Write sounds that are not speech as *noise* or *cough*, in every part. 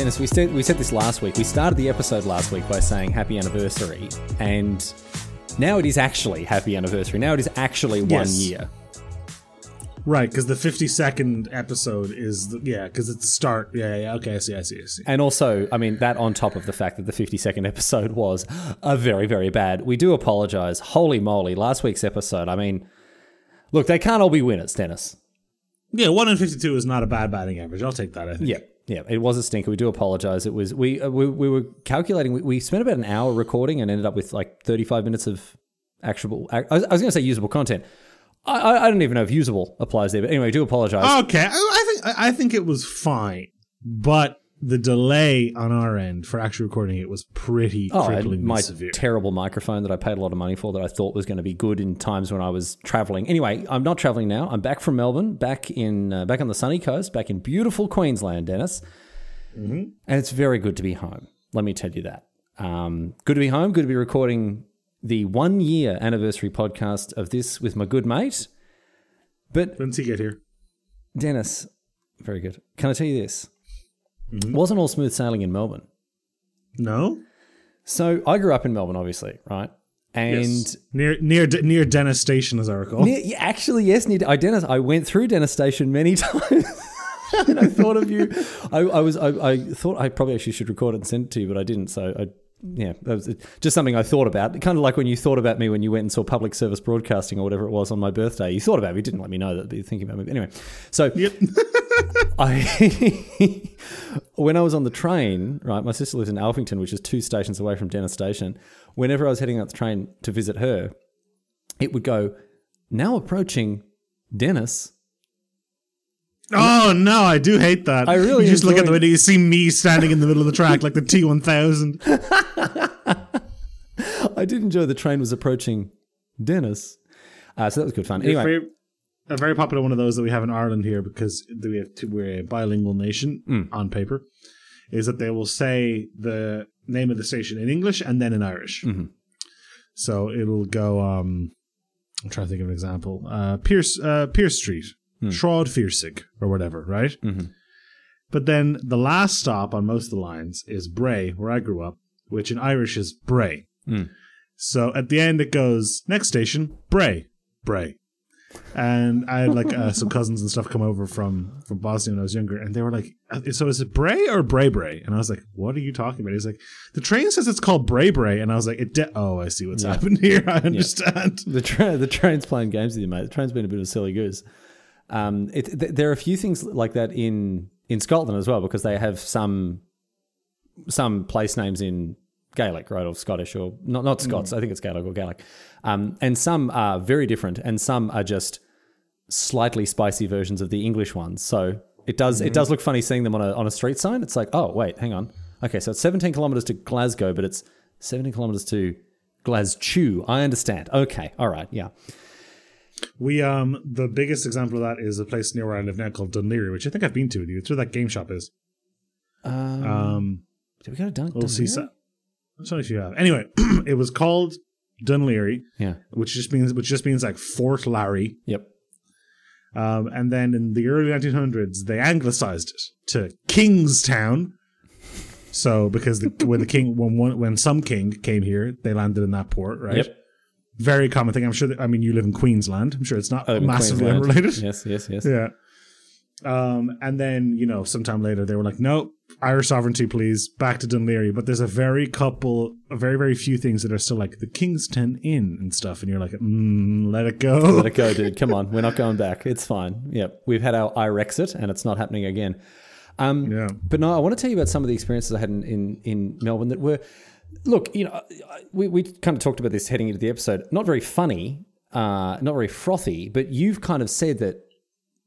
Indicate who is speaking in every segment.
Speaker 1: Denis, we said we said this last week. We started the episode last week by saying happy anniversary, and now it is actually happy anniversary. Now it is actually one
Speaker 2: Yes.
Speaker 1: year.
Speaker 2: Right, because the 52nd episode is, the, yeah, because it's the start. Yeah, yeah, okay, I see, I see, I see.
Speaker 1: And also, I mean, that on top of the fact that the 52nd *laughs* episode was a very, very bad. We do apologize. Holy moly, last week's episode, I mean, look, they can't all be winners, Denis.
Speaker 2: Yeah, 1 in 52 is not a bad batting average. I'll take that, I think.
Speaker 1: Yeah, yeah, it was a stinker. We do apologize. It was we uh, we, we were calculating. We, we spent about an hour recording and ended up with like thirty five minutes of actual. I was, I was going to say usable content. I, I don't even know if usable applies there, but anyway, do apologize.
Speaker 2: Okay, I, think I think it was fine, but the delay on our end for actually recording it was pretty
Speaker 1: Oh, and
Speaker 2: cripplingly
Speaker 1: my
Speaker 2: severe.
Speaker 1: terrible microphone that I paid a lot of money for that I thought was going to be good in times when I was traveling. Anyway, I'm not traveling now. I'm back from Melbourne, back in uh, back on the sunny coast, back in beautiful Queensland, Denis.
Speaker 2: Mm-hmm.
Speaker 1: And it's very good to be home. Let me tell you that. Um, good to be home. Good to be recording the one year anniversary podcast of this with my good mate. But
Speaker 2: When's he get here?
Speaker 1: Denis, very good. Can I tell you this?
Speaker 2: Mm-hmm.
Speaker 1: Wasn't all smooth sailing in Melbourne.
Speaker 2: No.
Speaker 1: So I grew up in Melbourne, obviously, right? And
Speaker 2: Yes. near near near Dennis Station, as I recall.
Speaker 1: Near, yeah, actually, yes, near I, Denis, I went through Dennis Station many *laughs* times. *laughs* and I thought of you. I, I was. I, I thought I probably actually should record it and send it to you, but I didn't. So I, yeah, that was just something I thought about. Kind of like when you thought about me when you went and saw public service broadcasting or whatever it was on my birthday. You thought about me, you didn't let me know that, you're thinking about me. But anyway, so
Speaker 2: Yep. *laughs*
Speaker 1: I *laughs* when I was on the train, right, my sister lives in Alphington, which is two stations away from Dennis Station. Whenever I was heading out the train to visit her, it would go, now approaching Dennis.
Speaker 2: oh no, I do hate that.
Speaker 1: I really
Speaker 2: You just look at the window, you see me standing in the middle of the track like the T one thousand. *laughs*
Speaker 1: I did enjoy the train was approaching Dennis. Uh, so that was good fun. Anyway,
Speaker 2: Very, a very popular one of those that we have in Ireland here because we have to, we're a bilingual nation
Speaker 1: Hmm.
Speaker 2: on paper. Is that they will say the name of the station in English and then in Irish.
Speaker 1: Mm-hmm.
Speaker 2: So it'll go. Um, I'm trying to think of an example. Uh, Pierce uh, Pierce Street. Shraud Fiersig, or whatever, right?
Speaker 1: Mm-hmm.
Speaker 2: But then the last stop on most of the lines is Bray, where I grew up, which in Irish is Bré.
Speaker 1: Hmm.
Speaker 2: So at the end it goes next station Bray, Bray. And I had like uh, some *laughs* cousins and stuff come over from from Bosnia when I was younger, and they were like, "Uh, "So is it Bray or Bray Bray?" And I was like, "What are you talking about?" He's like, "The train says it's called Bray Bray," and I was like, "It de- oh, I see what's happened here. *laughs* I understand."
Speaker 1: the tra- the train's playing games with you, mate. The train's been a bit of a silly goose. Um, it, th- there are a few things like that in in Scotland as well because they have some some place names in Gaelic, right, or Scottish, or not not Scots. I think it's Gaelic or Gaelic, um, and some are very different, and some are just slightly spicy versions of the English ones. So it does it does look funny seeing them on a on a street sign. It's like, oh wait, hang on, okay, so it's 17 kilometers to Glasgow, but it's 17 kilometers to Glasgow. I understand. Okay, all right, yeah.
Speaker 2: We um the biggest example of that is a place near where I live now called Dún Laoghaire, which I think I've been to with you. It's where that game shop is.
Speaker 1: Um,
Speaker 2: Um,
Speaker 1: did we go to Dun-
Speaker 2: Dún
Speaker 1: Laoghaire?
Speaker 2: So- sorry if you have. Anyway, *clears throat* it was called Dún Laoghaire,
Speaker 1: Yeah.
Speaker 2: which just means which just means like Fort Larry.
Speaker 1: Yep.
Speaker 2: Um, and then in the early 1900s, they anglicized it to Kingstown. So because the, *laughs* when the king when one, when some king came here, they landed in that port, right?
Speaker 1: Yep.
Speaker 2: Very common thing. I'm sure. That, I mean, you live in Queensland. I'm sure it's not
Speaker 1: I live in
Speaker 2: massively
Speaker 1: Queensland.
Speaker 2: unrelated.
Speaker 1: Yes, yes, yes. *laughs*
Speaker 2: Yeah. Um, and then, you know, sometime later they were like, no, Irish sovereignty, please, back to Dún Laoghaire. But there's a very couple, a very, very few things that are still like the Kingston Inn and stuff. And you're like, mm, let it go.
Speaker 1: Let it go, dude. Come on. We're not going back. It's fine. Yep. We've had our Irexit and it's not happening again. Um,
Speaker 2: Yeah.
Speaker 1: But no, I want to tell you about some of the experiences I had in, in, in Melbourne that were, look, you know, we, we kind of talked about this heading into the episode. Not very funny, uh, not very frothy, but you've kind of said that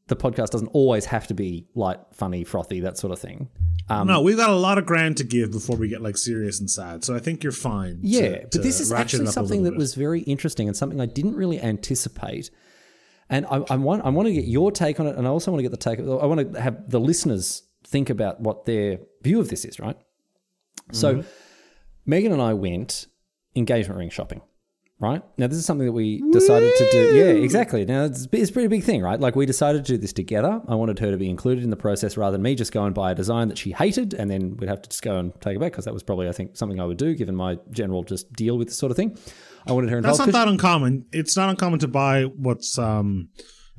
Speaker 1: the podcast doesn't always have to be light, funny, frothy, that sort of thing. Um,
Speaker 2: no, we've got a lot of ground to give before we get like serious and sad. So I think you're fine.
Speaker 1: Yeah,
Speaker 2: to
Speaker 1: but this is actually something that
Speaker 2: bit.
Speaker 1: was very interesting and something I didn't really anticipate. And I, I want I want to get your take on it, and I also want to get the take. I want to have the listeners think about what their view of this is. Right. So,
Speaker 2: Mm-hmm.
Speaker 1: Megan and I went engagement ring shopping. Right? Now, this is something that we decided to do. Yeah, exactly. Now, it's, it's a pretty big thing, right? Like, we decided to do this together. I wanted her to be included in the process rather than me just go and buy a design that she hated and then we'd have to just go and take it back because that was probably, I think, something I would do given my general just deal with this sort of thing. I wanted her involved.
Speaker 2: That's not that uncommon. It's not uncommon to buy what's um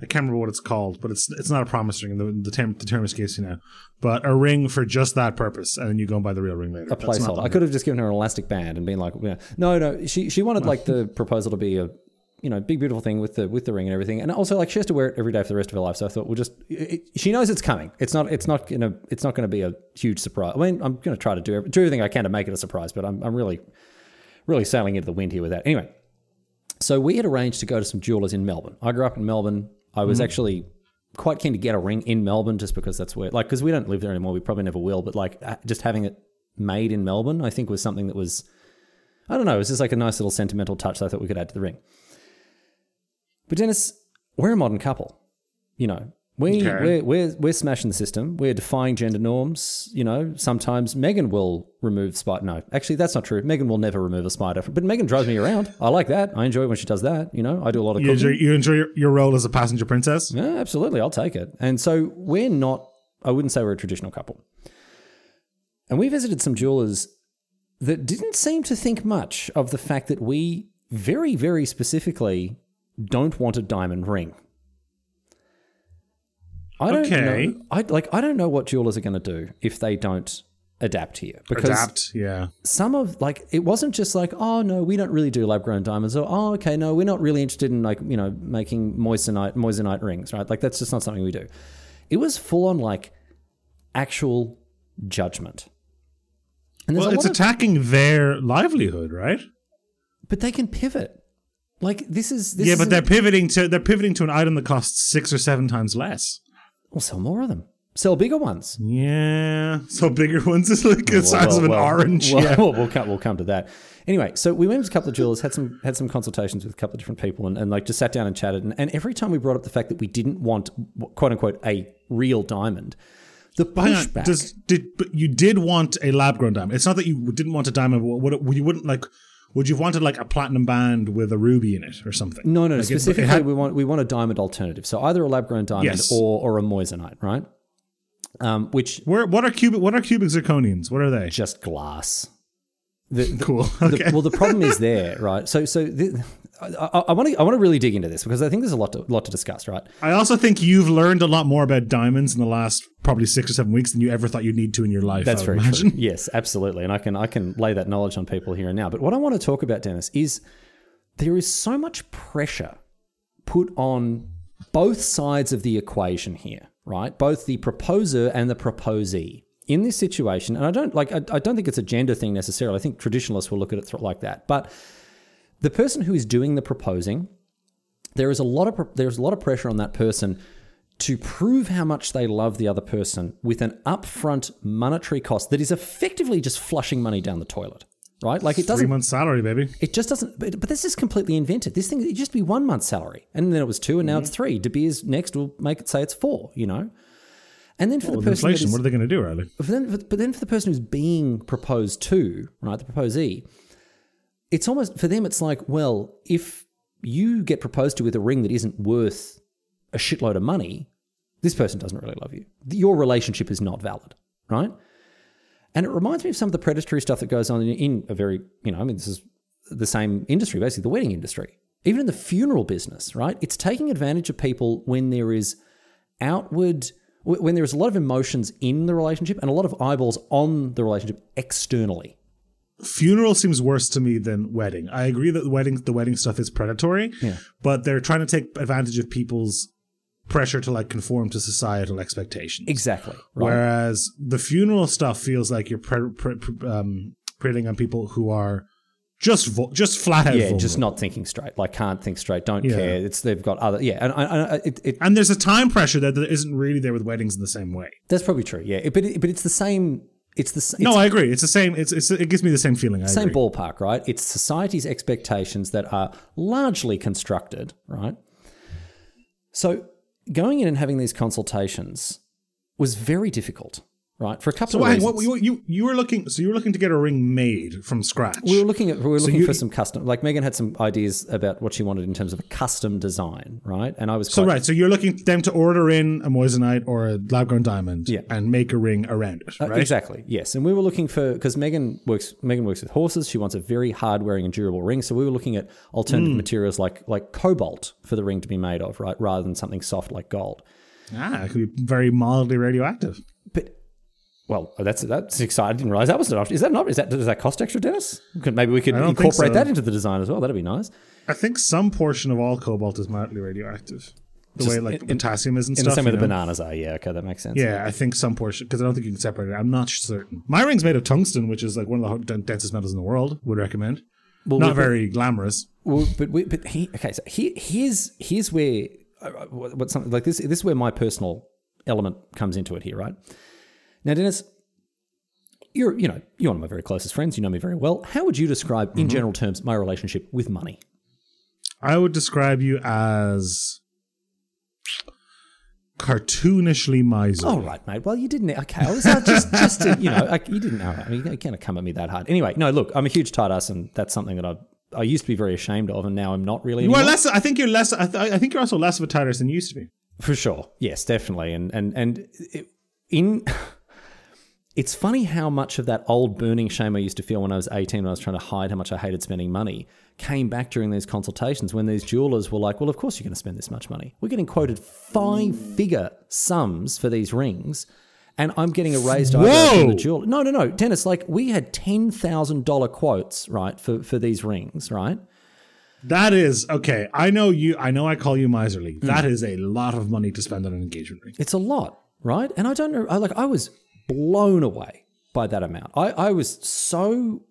Speaker 2: I can't remember what it's called, but it's it's not a promise ring. The, the term the term escapes you now. But a ring for just that purpose, and then you go and buy the real ring later.
Speaker 1: a placeholder. I could have just given her an elastic band and been like, yeah. no, no. She she wanted like the proposal to be a you know big beautiful thing with the with the ring and everything, and also like she has to wear it every day for the rest of her life. So I thought we'll just. It, she knows it's coming. It's not. It's not gonna. It's not gonna be a huge surprise. I mean, I'm gonna try to do do everything I can to make it a surprise, but I'm I'm really really sailing into the wind here with that. Anyway, so we had arranged to go to some jewelers in Melbourne. I grew up in Melbourne. I was mm-hmm. actually quite keen to get a ring in Melbourne just because that's where, like, because we don't live there anymore. We probably never will. But like, just having it made in Melbourne, I think was something that was, I don't know, it was just like a nice little sentimental touch that I thought we could add to the ring. But Dennis, we're a modern couple. You know, we
Speaker 2: Okay.
Speaker 1: we're, we're we're smashing the system. We're defying gender norms. You know, sometimes Megan will remove spider. No, actually, that's not true. Megan will never remove a spider. But Megan drives me around. I like that. I enjoy it when she does that. You know, I do a lot of
Speaker 2: You
Speaker 1: cooking.
Speaker 2: enjoy, you enjoy your, your role as a passenger princess.
Speaker 1: Yeah, absolutely. I'll take it. And so we're not, I wouldn't say we're a traditional couple. And we visited some jewelers that didn't seem to think much of the fact that we very, very specifically don't want a diamond ring. I don't
Speaker 2: Okay.
Speaker 1: know. I like. I don't know what jewelers are going to do if they don't adapt here because
Speaker 2: Adapt, yeah.
Speaker 1: some of like it wasn't just like oh no we don't really do lab grown diamonds or oh okay no we're not really interested in like you know making moissanite moissanite rings right like that's just not something we do it was full on like actual judgment and
Speaker 2: Well,
Speaker 1: a
Speaker 2: it's
Speaker 1: lot of,
Speaker 2: attacking their livelihood, right?
Speaker 1: but they can pivot like this is this
Speaker 2: yeah, but they're pivoting to they're pivoting to an item that costs six or seven times less.
Speaker 1: We'll sell more of them sell bigger ones
Speaker 2: Yeah, so bigger ones is like the size of an
Speaker 1: well,
Speaker 2: orange.
Speaker 1: Well,
Speaker 2: yeah,
Speaker 1: we'll, *laughs* we'll come. We'll come to that. Anyway, so we went to a couple of jewelers, had some had some consultations with a couple of different people, and, and like just sat down and chatted. And, and every time we brought up the fact that we didn't want quote unquote a real diamond, the pushback.
Speaker 2: does did but you did want a lab grown diamond? It's not that you didn't want a diamond. What you wouldn't like? Would you have wanted like a platinum band with a ruby in it or something?
Speaker 1: no, no, no.
Speaker 2: Like it- it
Speaker 1: specifically,
Speaker 2: had-
Speaker 1: we want we want a diamond alternative. So either a lab grown diamond
Speaker 2: Yes.
Speaker 1: or or a moissanite, right? Um, which
Speaker 2: Where, what are cubic? What are cubic zirconians? What are they?
Speaker 1: just glass. The, the,
Speaker 2: Cool.
Speaker 1: the-
Speaker 2: Okay.
Speaker 1: well, the problem is there, right? So, so the, I want to I want to really dig into this because I think there's a lot to, lot to discuss, right?
Speaker 2: I also think you've learned a lot more about diamonds in the last probably six or seven weeks than you ever thought you'd need to in your life.
Speaker 1: That's very
Speaker 2: imagine.
Speaker 1: true. Yes, absolutely, and I can I can lay that knowledge on people here and now. But what I want to talk about, Denis, is there is so much pressure put on both sides of the equation here, right? Both the proposer and the proposee in this situation. And I don't like I, I don't think it's a gender thing necessarily. I think traditionalists will look at it th- like that, but the person who is doing the proposing, there is a lot of there's a lot of pressure on that person to prove how much they love the other person with an upfront monetary cost that is effectively just flushing money down the toilet, right? Like it doesn't, three
Speaker 2: months salary, baby.
Speaker 1: it just doesn't. But, but this is completely invented. This thing it used to be one month's salary, and then it was two, and now it's
Speaker 2: Mm-hmm.
Speaker 1: three. De Beers next will make it say it's four. You know, and then for the person
Speaker 2: inflation,
Speaker 1: is-
Speaker 2: what are they going to do, Riley?
Speaker 1: but then, but then for the person who's being proposed to, right, the proposee, it's almost for them. It's like, well, if you get proposed to with a ring that isn't worth a shitload of money, this person doesn't really love you. Your relationship is not valid, right? And it reminds me of some of the predatory stuff that goes on in, in a very, you know, I mean, this is the same industry, basically, the wedding industry, even in the funeral business, right? It's taking advantage of people when there is outward, when there is a lot of emotions in the relationship and a lot of eyeballs on the relationship externally.
Speaker 2: Funeral seems worse to me than wedding. I agree that the wedding the wedding stuff is predatory,
Speaker 1: Yeah.
Speaker 2: but they're trying to take advantage of people's pressure to like conform to societal expectations.
Speaker 1: Exactly. Right.
Speaker 2: Whereas the funeral stuff feels like you're pre- pre- pre- um, preying on people who are just vo- just flat out
Speaker 1: yeah,
Speaker 2: vulnerable.
Speaker 1: just not thinking straight. Like can't think straight. Don't
Speaker 2: Yeah.
Speaker 1: care. It's they've got other. Yeah, and I, I, uh, it, it,
Speaker 2: and there's a time pressure that isn't really there with weddings in the same way.
Speaker 1: that's probably true. Yeah, but it, but it's the same. It's the it's
Speaker 2: no, I agree. It's the same. It's, it's it gives me the same feeling. I
Speaker 1: same
Speaker 2: agree.
Speaker 1: ballpark, right? It's society's expectations that are largely constructed, right? So going in and having these consultations was very difficult. Right? For a couple
Speaker 2: So
Speaker 1: of
Speaker 2: wait,
Speaker 1: reasons.
Speaker 2: what, you, you you were looking so you were looking to get a ring made from scratch.
Speaker 1: we were looking at we were looking
Speaker 2: you-
Speaker 1: for some custom. Like Megan had some ideas about what she wanted in terms of a custom design, right? And I was
Speaker 2: so right, so you're looking them to order in a moissanite or a lab grown diamond
Speaker 1: Yeah.
Speaker 2: and make a ring around it,
Speaker 1: Uh,
Speaker 2: right?
Speaker 1: Exactly. Yes, and we were looking for because Megan works. Megan works with horses. She wants a very hard wearing and durable ring. So we were looking at alternative
Speaker 2: Hmm.
Speaker 1: materials like like cobalt for the ring to be made of, right, rather than something soft like gold.
Speaker 2: Ah, it could be very mildly radioactive.
Speaker 1: Well, that's that's exciting. I didn't realize that was an option. Is that not? Is that does that cost extra, Denis? Maybe we could incorporate
Speaker 2: so.
Speaker 1: that into the design as well. That'd be nice.
Speaker 2: I think some portion of all cobalt is mildly radioactive. The way like
Speaker 1: in-
Speaker 2: potassium is and
Speaker 1: In
Speaker 2: stuff.
Speaker 1: the same way the bananas are. Yeah. Okay, that makes sense.
Speaker 2: Yeah, I think some portion because I don't think you can separate it. I'm not certain. My ring's made of tungsten, which is like one of the densest metals in the world. Would recommend.
Speaker 1: Well,
Speaker 2: not very glamorous.
Speaker 1: Well, but we, but he okay. So here, here's here's where uh, what what something like this. This is where my personal element comes into it here, right? Now, Denis, you're you know you're one of my very closest friends. You know me very well. How would you describe,
Speaker 2: Mm-hmm.
Speaker 1: in general terms, my relationship with money?
Speaker 2: I would describe you as cartoonishly miserly.
Speaker 1: All right, mate. Well, you didn't. Okay, I was just just to, you know like, you didn't. All right, I mean, you can't come at me that hard. Anyway, no. Look, I'm a huge tight ass, and that's something that I I used to be very ashamed of, and now I'm not really.
Speaker 2: Well, less. I think you're less. I, th- I think you're also less of a tighter than you used to be.
Speaker 1: For sure. Yes, definitely. And and and it, in it's funny how much of that old burning shame I used to feel when I was 18 when I was trying to hide how much I hated spending money came back during these consultations when these jewelers were like, "Well, of course you're going to spend this much money. We're getting quoted five-figure sums for these rings." And I'm getting a raised eyebrow from the jeweler. No, no, no, Denis. Like we had ten thousand dollar quotes, right, for for these rings, right?
Speaker 2: That is okay. I know you. I know I call you miserly.
Speaker 1: Hmm.
Speaker 2: That is a lot of money to spend on an engagement ring.
Speaker 1: It's a lot, right? And I don't know. I like. I was blown away by that amount. I, I was so.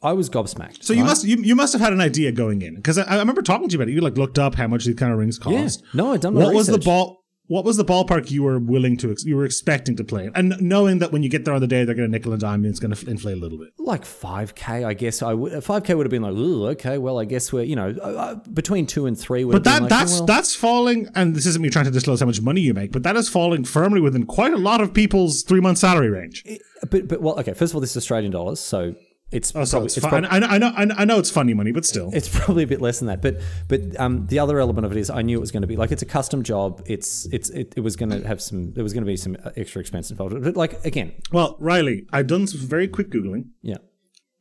Speaker 1: I was gobsmacked.
Speaker 2: So you
Speaker 1: right?
Speaker 2: must you, you must have had an idea going in because I, I remember talking to you about it. You like looked up how much these kind of rings cost. Yeah.
Speaker 1: No, I'd done
Speaker 2: What was the ball? What was the ballpark you were willing to? ex- You were expecting to play, and knowing that when you get there on the day they're going to nickel and dime you, it's going to inflate a little bit.
Speaker 1: like five k. I guess I would. Five k would have been like, Ooh, okay, well, I guess we're you know uh, uh, between two and three. Would
Speaker 2: But
Speaker 1: have
Speaker 2: that
Speaker 1: like,
Speaker 2: that's
Speaker 1: oh, well.
Speaker 2: that's falling, and this isn't me trying to disclose how much money you make, but that is falling firmly within quite a lot of people's three month salary range.
Speaker 1: But but well, okay. First of all, this is Australian dollars, so it's
Speaker 2: Oh, so
Speaker 1: probably,
Speaker 2: it's,
Speaker 1: it's
Speaker 2: fine.
Speaker 1: prob-
Speaker 2: I, know, I know, I know, it's funny money, but still.
Speaker 1: it's probably a bit less than that. But but um, the other element of it is I knew it was going to be like it's a custom job. It's it's it, it was going to have some. There was going to be some extra expense involved. But like again,
Speaker 2: Well, Riley, I've done some very quick googling.
Speaker 1: yeah.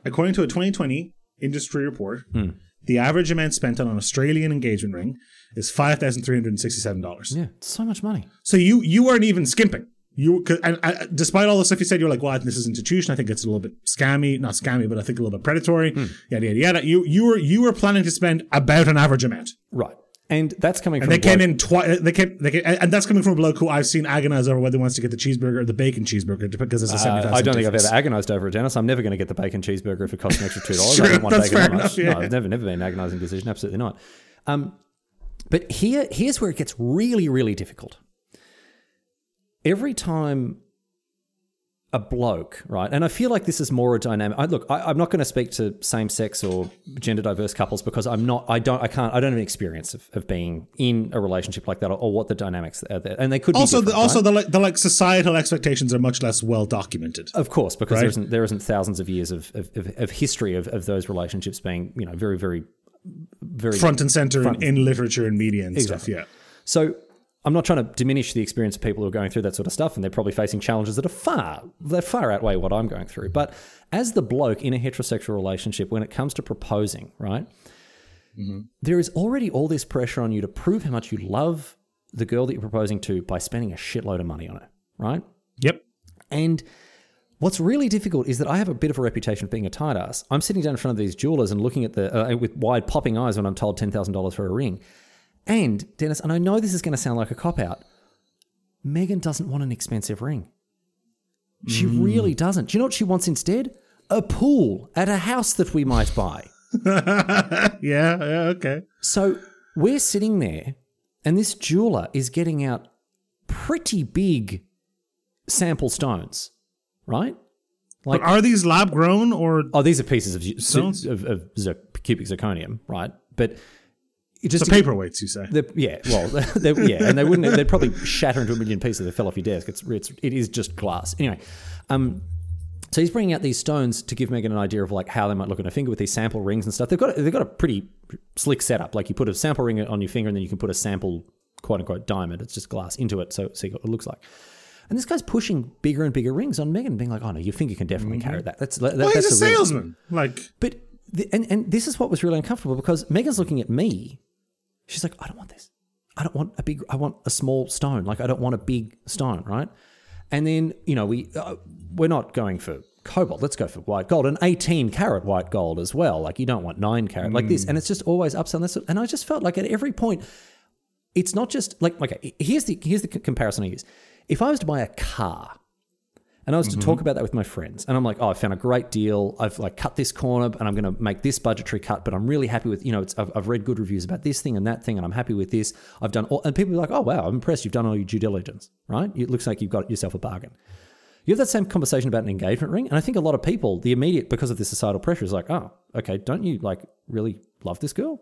Speaker 2: According to a 2020 industry report,
Speaker 1: Hmm.
Speaker 2: the average amount spent on an Australian engagement ring is five thousand three hundred and sixty-seven dollars.
Speaker 1: Yeah, it's so much money.
Speaker 2: So you you weren't even skimping. You 'cause- and, and despite all the stuff you said, you're like, "Well, I think this is institution. I think it's a little bit scammy, not scammy, but I think a little bit predatory."
Speaker 1: Hmm.
Speaker 2: Yada yada yada. You you were you were planning to spend about an average amount.
Speaker 1: Right. And that's coming from
Speaker 2: They
Speaker 1: a
Speaker 2: came in twice. They came. They came, and that's coming from a bloke who I've seen agonize over whether he wants to get the cheeseburger or the bacon cheeseburger because it's a
Speaker 1: Uh. I don't think
Speaker 2: difference.
Speaker 1: I've ever agonised over it, Denis. I'm never going to get the bacon cheeseburger if it costs an extra two dollars. *laughs*
Speaker 2: Sure,
Speaker 1: I don't want
Speaker 2: that's
Speaker 1: bacon
Speaker 2: fair
Speaker 1: that much.
Speaker 2: enough, yeah.
Speaker 1: No, it's never, never been an agonising decision. Absolutely not. Um, but here, here's where it gets really, really difficult. Every time a bloke, right, and I feel like this is more a dynamic. I, look, I, I'm not going to speak to same-sex or gender-diverse couples because I'm not. I don't. I can't. I don't have an experience of, of being in a relationship like that or, or what the dynamics are there. And they could be
Speaker 2: Also, the, also
Speaker 1: right?
Speaker 2: the like the like societal expectations are much less well documented.
Speaker 1: Of course, because
Speaker 2: Right?
Speaker 1: there isn't there isn't thousands of years of, of, of, history of, of those relationships being you know very very very
Speaker 2: front and center in, in literature and media and stuff. Yeah.
Speaker 1: So I'm not trying to diminish the experience of people who are going through that sort of stuff, and they're probably facing challenges that are far that far outweigh what I'm going through. But as the bloke in a heterosexual relationship, when it comes to proposing, right, there is already all this pressure on you to prove how much you love the girl that you're proposing to by spending a shitload of money on it, right?
Speaker 2: Yep.
Speaker 1: And what's really difficult is that I have a bit of a reputation of being a tight ass. I'm sitting down in front of these jewelers and looking at the uh, with wide popping eyes when I'm told ten thousand dollars for a ring. And Denis, and I know this is going to sound like a cop out. Megan doesn't want an expensive ring. She mm. really doesn't. Do you know what she wants instead? A pool at a house that we might buy. *laughs*
Speaker 2: Yeah. Yeah. Okay.
Speaker 1: So we're sitting there, and this jeweler is getting out pretty big sample stones, right?
Speaker 2: But are these lab grown or
Speaker 1: Oh, these are pieces of
Speaker 2: Stones?
Speaker 1: of, of zir- cubic zirconium, right? But it just
Speaker 2: The paperweights, you say?
Speaker 1: they're- yeah, well, *laughs* they're, yeah, and they wouldn't. They'd probably shatter into a million pieces if they fell off your desk. It's, it's it is just glass. Anyway, um, so he's bringing out these stones to give Megan an idea of like how they might look on her finger with these sample rings and stuff. They've got they've got a pretty slick setup. Like you put a sample ring on your finger, and then you can put a sample quote unquote diamond. It's just glass into it, so see what it looks like. And this guy's pushing bigger and bigger rings on Megan, being like, "Oh no, your finger can definitely carry that." That's that,
Speaker 2: well,
Speaker 1: that's
Speaker 2: he's a
Speaker 1: real-
Speaker 2: salesman. Like,
Speaker 1: but the, and and this is what was really uncomfortable because Megan's looking at me. She's like, I don't want this. I don't want a big. I want a small stone. Like I don't want a big stone, right? And then you know we uh, we're not going for cobalt. Let's go for white gold, and eighteen carat white gold as well. Like you don't want nine carat like this. And it's just always upside down. And I just felt like at every point, it's not just like okay. Here's the here's the comparison I use. If I was to buy a car, and I was to talk about that with my friends, and I'm like, oh, I found a great deal. I've like cut this corner, and I'm going to make this budgetary cut, but I'm really happy with, you know, it's, I've, I've read good reviews about this thing and that thing, and I'm happy with this. I've done all, and people are like, oh wow, I'm impressed. You've done all your due diligence, right? It looks like you've got yourself a bargain. You have that same conversation about an engagement ring, and I think a lot of people, the immediate because of the societal pressure, is like, oh, okay, don't you like really love this girl?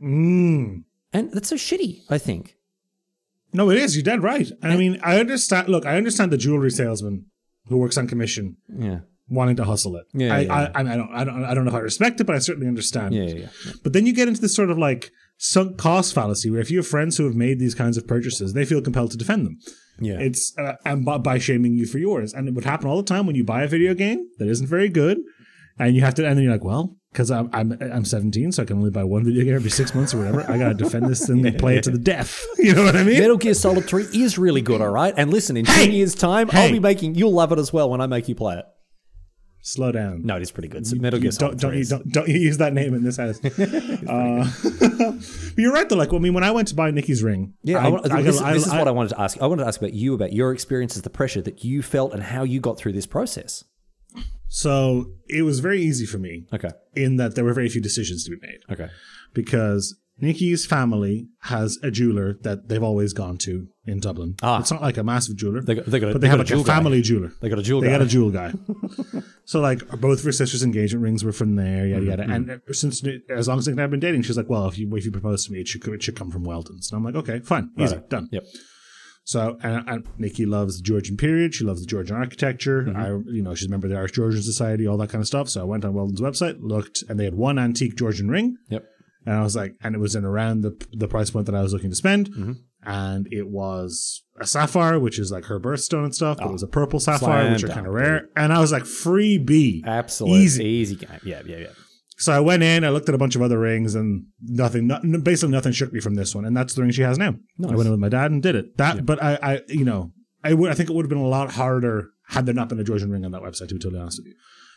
Speaker 2: mm,
Speaker 1: And that's so shitty. I think.
Speaker 2: No, it is. You're dead right. And I mean, I understand. Look, I understand the jewelry salesman who works on commission
Speaker 1: Yeah.
Speaker 2: wanting to hustle it.
Speaker 1: Yeah,
Speaker 2: I,
Speaker 1: yeah,
Speaker 2: I, I, I don't, I don't, I don't know if I respect it, but I certainly understand.
Speaker 1: Yeah. Yeah. yeah.
Speaker 2: But then you get into this sort of like sunk cost fallacy, where if you have friends who have made these kinds of purchases, they feel compelled to defend them.
Speaker 1: Yeah.
Speaker 2: It's uh, and by, by shaming you for yours, and it would happen all the time when you buy a video game that isn't very good, and you have to, and then you're like, well, because I'm, I'm I'm 17, so I can only buy one video game every six months or whatever. I gotta defend this thing and *laughs* play it to the death. *laughs* You know what I mean?
Speaker 1: Metal Gear Solid 3 is really good, all right? And listen, in 10 years' time, I'll be making, you'll love it as well when I make you play it.
Speaker 2: Slow down.
Speaker 1: No, it is pretty good. So Metal Gear Solid
Speaker 2: don't don't
Speaker 1: 3
Speaker 2: you,
Speaker 1: is-
Speaker 2: don't don't you use that name in this house. *laughs* uh, but you're right though. Like, I mean, when I went to buy Nikki's ring,
Speaker 1: Yeah, I, want,
Speaker 2: I-
Speaker 1: this,
Speaker 2: I-
Speaker 1: this is
Speaker 2: I-
Speaker 1: what I wanted to ask. I wanted to ask about you, about your experiences, the pressure that you felt, and how you got through this process.
Speaker 2: So it was very easy for me
Speaker 1: Okay.
Speaker 2: in that there were very few decisions to be made
Speaker 1: Okay.
Speaker 2: because Nikki's family has a jeweler that they've always gone to in Dublin.
Speaker 1: Ah.
Speaker 2: It's not like a massive jeweler,
Speaker 1: They got, they got a,
Speaker 2: but they,
Speaker 1: got
Speaker 2: have
Speaker 1: a
Speaker 2: like a
Speaker 1: guy.
Speaker 2: family jeweler.
Speaker 1: They got a jewel
Speaker 2: They
Speaker 1: guy.
Speaker 2: got a jewel guy. *laughs* so like both of her sisters' engagement rings were from there, yada yada.
Speaker 1: Mm-hmm.
Speaker 2: And since as long as they've been dating, she's like, well, if you if you propose to me, it should it should come from Weldon's. And I'm like, okay, fine, easy,
Speaker 1: Righto.
Speaker 2: done.
Speaker 1: Yep.
Speaker 2: So and, and Nikki loves the Georgian period. She loves the Georgian architecture.
Speaker 1: Mm-hmm.
Speaker 2: I you know she's a member of the Irish Georgian Society, all that kind of stuff. So I went on Weldon's website, looked, and they had one antique Georgian ring.
Speaker 1: Yep.
Speaker 2: And I was like, and it was in around the the price point that I was looking to spend.
Speaker 1: Mm-hmm.
Speaker 2: And it was a sapphire, which is like her birthstone and stuff. But it was a purple sapphire,
Speaker 1: Slam
Speaker 2: which are kind of rare. And I was like, free B.
Speaker 1: Absolute
Speaker 2: Easy.
Speaker 1: easy game. Yeah, yeah, yeah.
Speaker 2: So I went in, I looked at a bunch of other rings, and nothing, no, basically nothing shook me from this one. And that's the ring she has now. I went in with my dad and did it. That, but I, I, you know, I would, I think it would have been a lot harder had there not been a Georgian ring on that website. To be totally honest with you,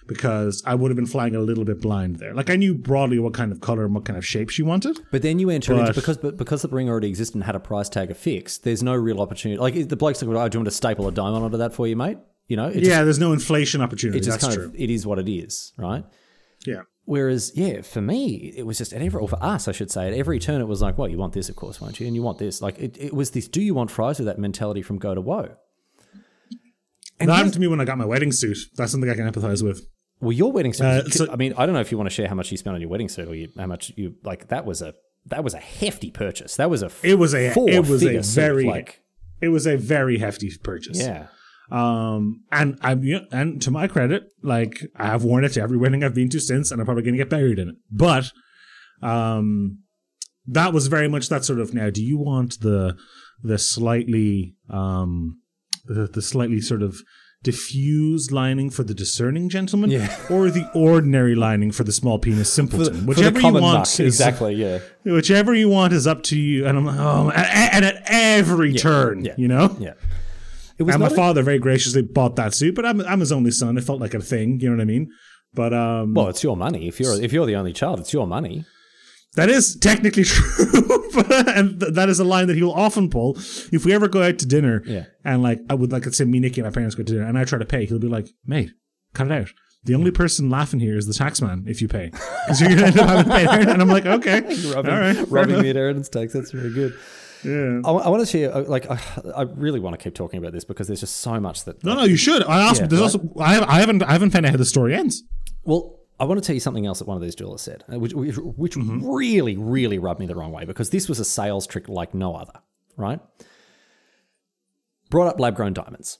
Speaker 2: because I would have been flying a little bit blind there. Like I knew broadly what kind of color and what kind of shape she wanted.
Speaker 1: But then you enter
Speaker 2: But-
Speaker 1: into because but because the ring already existed and had a price tag affixed. There's no real opportunity. Like the bloke's like, "Oh, do you want to staple a diamond onto that for you, mate?" You know,
Speaker 2: yeah, there's no inflation opportunity.
Speaker 1: it just
Speaker 2: That's
Speaker 1: kind
Speaker 2: true.
Speaker 1: of it is what it is, right?
Speaker 2: yeah.
Speaker 1: Whereas, yeah, for me, it was just at every, or for us, I should say, at every turn, it was like, well, you want this, of course, won't you? And you want this. Like, it, it was this, do you want fries with that mentality from go to woe? And
Speaker 2: that happened to me when I got my wedding suit. That's something I can empathize with.
Speaker 1: well, your wedding suit,
Speaker 2: Uh, so-
Speaker 1: I mean, I don't know if you want to share how much you spent on your wedding suit or you, how much you, like, that was a, that was a hefty purchase. That was a
Speaker 2: It was a, it was a
Speaker 1: figure suit,
Speaker 2: very,
Speaker 1: like,
Speaker 2: it was a very hefty purchase.
Speaker 1: yeah.
Speaker 2: Um, and I'm, you know, and to my credit, like I have worn it to every wedding I've been to since, and I'm probably going to get buried in it. But, um, that was very much that sort of now. Do you want the the slightly um the, the slightly sort of diffused lining for the discerning gentleman,
Speaker 1: Yeah. *laughs*
Speaker 2: or the ordinary lining for the small penis simpleton?
Speaker 1: For
Speaker 2: Whichever you want, is-
Speaker 1: exactly, yeah.
Speaker 2: Whichever you want is up to you. And I'm like, oh, and, and at every turn,
Speaker 1: yeah.
Speaker 2: you know.
Speaker 1: Yeah. It was
Speaker 2: And my
Speaker 1: a-
Speaker 2: father very graciously bought that suit, but I'm, I'm his only son. It felt like a thing, you know what I mean? But um,
Speaker 1: well, it's your money. If you're if you're the only child, it's your money.
Speaker 2: that is technically *laughs* true, and th- that is a line that he will often pull. If we ever go out to dinner,
Speaker 1: Yeah.
Speaker 2: and like I would like let's say me, Nikki, and my parents go to dinner, and I try to pay, he'll be like, "Mate, cut it out." The only person laughing here is the tax man if you pay, because you're gonna end up having to pay. *laughs* And I'm like, okay, *laughs*
Speaker 1: Rubbing,
Speaker 2: all right,
Speaker 1: rubbing me at Aaron's takes. That's very good.
Speaker 2: Yeah.
Speaker 1: I, want to share, uh, like, I, I really want to keep talking about this because there's just so much that.
Speaker 2: No, no, you should. I also
Speaker 1: Yeah,
Speaker 2: there's
Speaker 1: right.
Speaker 2: also I, have, I haven't I haven't found out how the story ends.
Speaker 1: Well, I want to tell you something else that one of these jewelers said, uh, which, which, which really, really rubbed me the wrong way because this was a sales trick like no other, right? Brought up lab grown diamonds.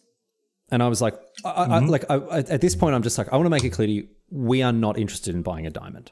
Speaker 1: And I was like, I, I, like I, at this point, I'm just like, I want to make it clear to you, we are not interested in buying a diamond.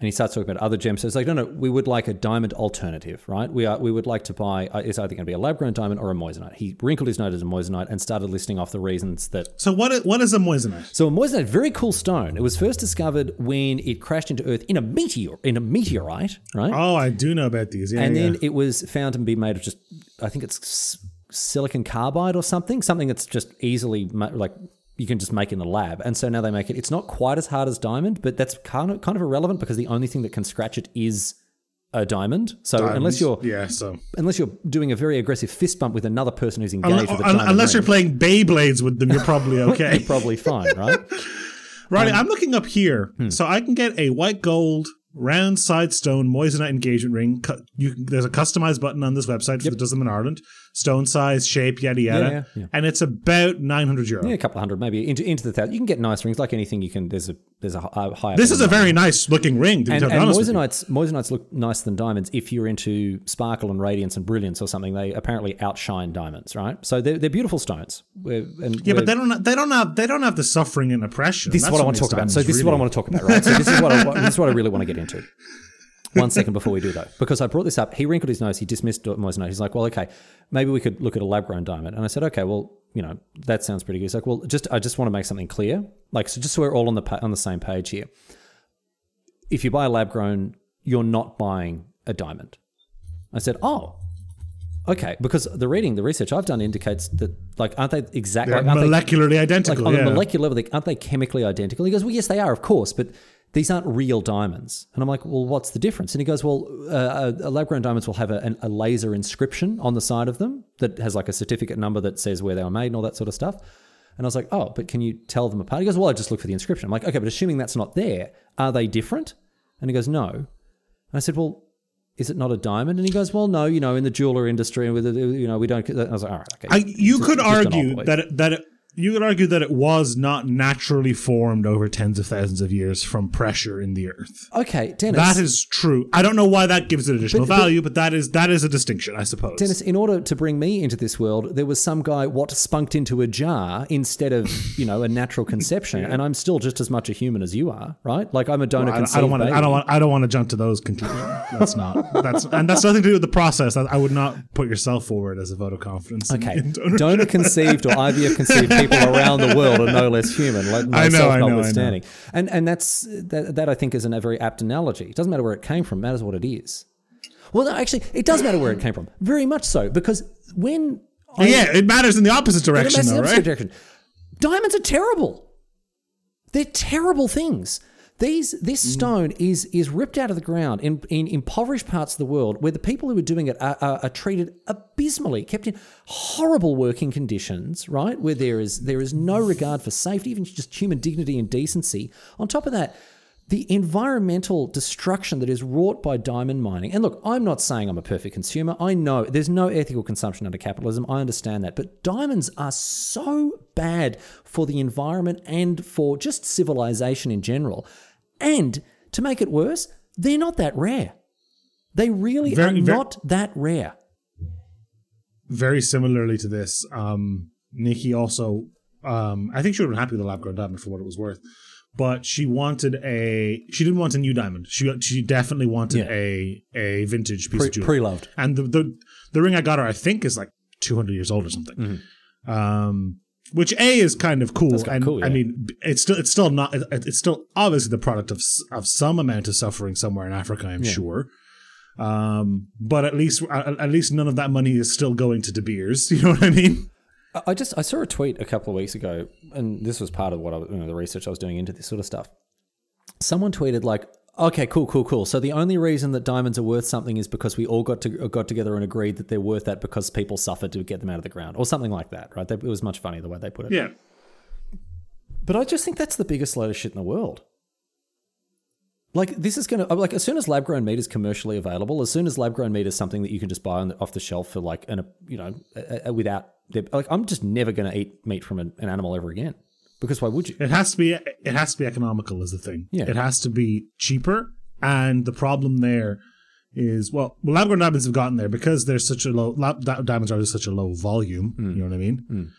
Speaker 1: And he starts talking about other gemstones. Like, no, no, we would like a diamond alternative, right? We are, we would like to buy. Uh, it's either going to be a lab grown diamond or a moissanite. He wrinkled his nose as a moissanite and started listing off the reasons that
Speaker 2: So what what is a moissanite?
Speaker 1: so a moissanite, very cool stone. It was first discovered when it crashed into Earth in a meteor, in a meteorite, right?
Speaker 2: Oh, I do know about these. Yeah,
Speaker 1: and
Speaker 2: yeah.
Speaker 1: then it was found to be made of just, I think it's s- silicon carbide or something, something that's just easily like you can just make in the lab. And so now they make it. It's not quite as hard as diamond, but that's kind of kind of irrelevant because the only thing that can scratch it is a diamond. So unless you're
Speaker 2: yeah, so
Speaker 1: unless you're doing a very aggressive fist bump with another person who's engaged
Speaker 2: unless,
Speaker 1: with a diamond
Speaker 2: unless you're playing Beyblades with them, you're probably *laughs* okay.
Speaker 1: you're probably fine, right? *laughs*
Speaker 2: Riley, I'm looking up here,
Speaker 1: Hmm.
Speaker 2: so I can get a white gold round side stone moissanite engagement ring. You, there's a customized button on this website that does them in Ireland. Stone size, shape, yada yada,
Speaker 1: yeah, yeah.
Speaker 2: and it's about 900 euro.
Speaker 1: Yeah, a couple of hundred, maybe into into the thousand. You can get nice rings, like anything. You can. There's a there's a hi- higher.
Speaker 2: This is a very nice looking ring. To be
Speaker 1: and,
Speaker 2: totally
Speaker 1: and moissanites moissanites look nicer than diamonds if you're into sparkle and radiance and brilliance or something. They apparently outshine diamonds, right? So they're, they're beautiful stones. We're, and
Speaker 2: Yeah, but they don't. They don't have. They don't have the suffering and oppression.
Speaker 1: this is what I want to talk about. So this is what I want to talk about, right? So this is what I, *laughs* this is what I really want to get into. One second before we do though, because I brought this up. He wrinkled his nose. He dismissed moissanite. He's like, "Well, okay, maybe we could look at a lab grown diamond." And I said, "Okay, well, you know, that sounds pretty good." He's like, "Well, just I just want to make something clear, like, so just so we're all on the pa- on the same page here. If you buy a lab grown, you're not buying a diamond." I said, "Oh." Okay, because the reading, the research I've done indicates that, like, aren't they exactly like, aren't they-
Speaker 2: molecularly
Speaker 1: like
Speaker 2: identical.
Speaker 1: on
Speaker 2: yeah.
Speaker 1: a molecular level, aren't they chemically identical? He goes, well, yes, they are, of course, but these aren't real diamonds. And I'm like, well, what's the difference? And he goes, well, uh, uh, lab-grown diamonds will have a, a laser inscription on the side of them that has like a certificate number that says where they were made and all that sort of stuff. And I was like, oh, but can you tell them apart? He goes, well, I just look for the inscription. I'm like, okay, but assuming that's not there, are they different? And he goes, no. And I said, well, is it not a diamond? And he goes, well, no, you know, in the jeweler industry, and with you know, we don't. I was like, all right, okay.
Speaker 2: I, you could argue that that it, you could argue that it was not naturally formed over tens of thousands of years from pressure in the earth.
Speaker 1: okay, Denis.
Speaker 2: That is true. I don't know why that gives it additional
Speaker 1: But- but-
Speaker 2: value, but that is that is a distinction, I suppose.
Speaker 1: Denis, in order to bring me into this world, there was some guy what spunked into a jar instead of you know a natural conception, and I'm still just as much a human as you are, right? Like I'm a donor
Speaker 2: I don't-
Speaker 1: conceived
Speaker 2: I don't want to. I don't want. I don't want to jump to those conclusions. That's not. That's and that's nothing to do with the process. I, I would not put yourself forward as a vote of confidence.
Speaker 1: Okay,
Speaker 2: donor *laughs*
Speaker 1: conceived or IVF conceived *laughs* people around the world are no less human, like
Speaker 2: I know,
Speaker 1: myself
Speaker 2: I know, I know.
Speaker 1: notwithstanding. And and that's that, that I think is a very apt analogy. It doesn't matter where it came from; it matters what it is. Well, no, actually, it does matter where it came from, very much so, because when I,
Speaker 2: yeah, it matters in the opposite direction,
Speaker 1: that's the opposite
Speaker 2: right?
Speaker 1: direction. Diamonds are terrible. They're terrible things. These this
Speaker 2: Mm.
Speaker 1: stone is is ripped out of the ground in, in impoverished parts of the world where the people who are doing it are, are, are treated abysmally, kept in horrible working conditions, right? Where there is there is no regard for safety, even just human dignity and decency. On top of that, the environmental destruction that is wrought by diamond mining. And look, I'm not saying I'm a perfect consumer. I know there's no ethical consumption under capitalism. I understand that. But diamonds are so bad for the environment and for just civilization in general. And to make it worse, they're not that rare. They really
Speaker 2: Very-
Speaker 1: are
Speaker 2: very-
Speaker 1: not that rare.
Speaker 2: Very similarly to this, um, Nikki also, um, I think she would have been happy with the lab grown diamond for what it was worth, but she wanted a, she didn't want a new diamond. She she definitely wanted
Speaker 1: Yeah.
Speaker 2: a a vintage piece
Speaker 1: Pre-
Speaker 2: of jewelry.
Speaker 1: pre-loved.
Speaker 2: and the, the the ring I got her, I think, is like 200 years old or something.
Speaker 1: Mm-hmm.
Speaker 2: Um, which a is kind of cool,
Speaker 1: kinda
Speaker 2: and
Speaker 1: cool,
Speaker 2: I mean, it's still it's still not it- it's still obviously the product of of some amount of suffering somewhere in Africa, I'm sure. Um, but at least at at least none of that money is still going to De Beers. *laughs* You know what I mean?
Speaker 1: I- I just I saw a tweet a couple of weeks ago, and this was part of what I was, you know, the research I was doing into this sort of stuff. Someone tweeted like, "Okay, cool, cool, cool. So the only reason that diamonds are worth something is because we all got to got together and agreed that they're worth that because people suffered to get them out of the ground, or something like that, right? It was much funnier the way they put it.
Speaker 2: Yeah.
Speaker 1: But I just think that's the biggest load of shit in the world. Like this is gonna like as soon as lab grown meat is commercially available, as soon as lab grown meat is something that you can just buy on the, off the shelf for like an a, you know a, a, without like I'm just never gonna eat meat from an, an animal ever again. Because why would you?
Speaker 2: It has to be. It has to be economical. Is the thing.
Speaker 1: Yeah.
Speaker 2: It has to be cheaper, and the problem there is well, well, lab grown diamonds have gotten there because there's such a low lab di- diamonds are such a low volume.
Speaker 1: Hmm.
Speaker 2: You know what I mean?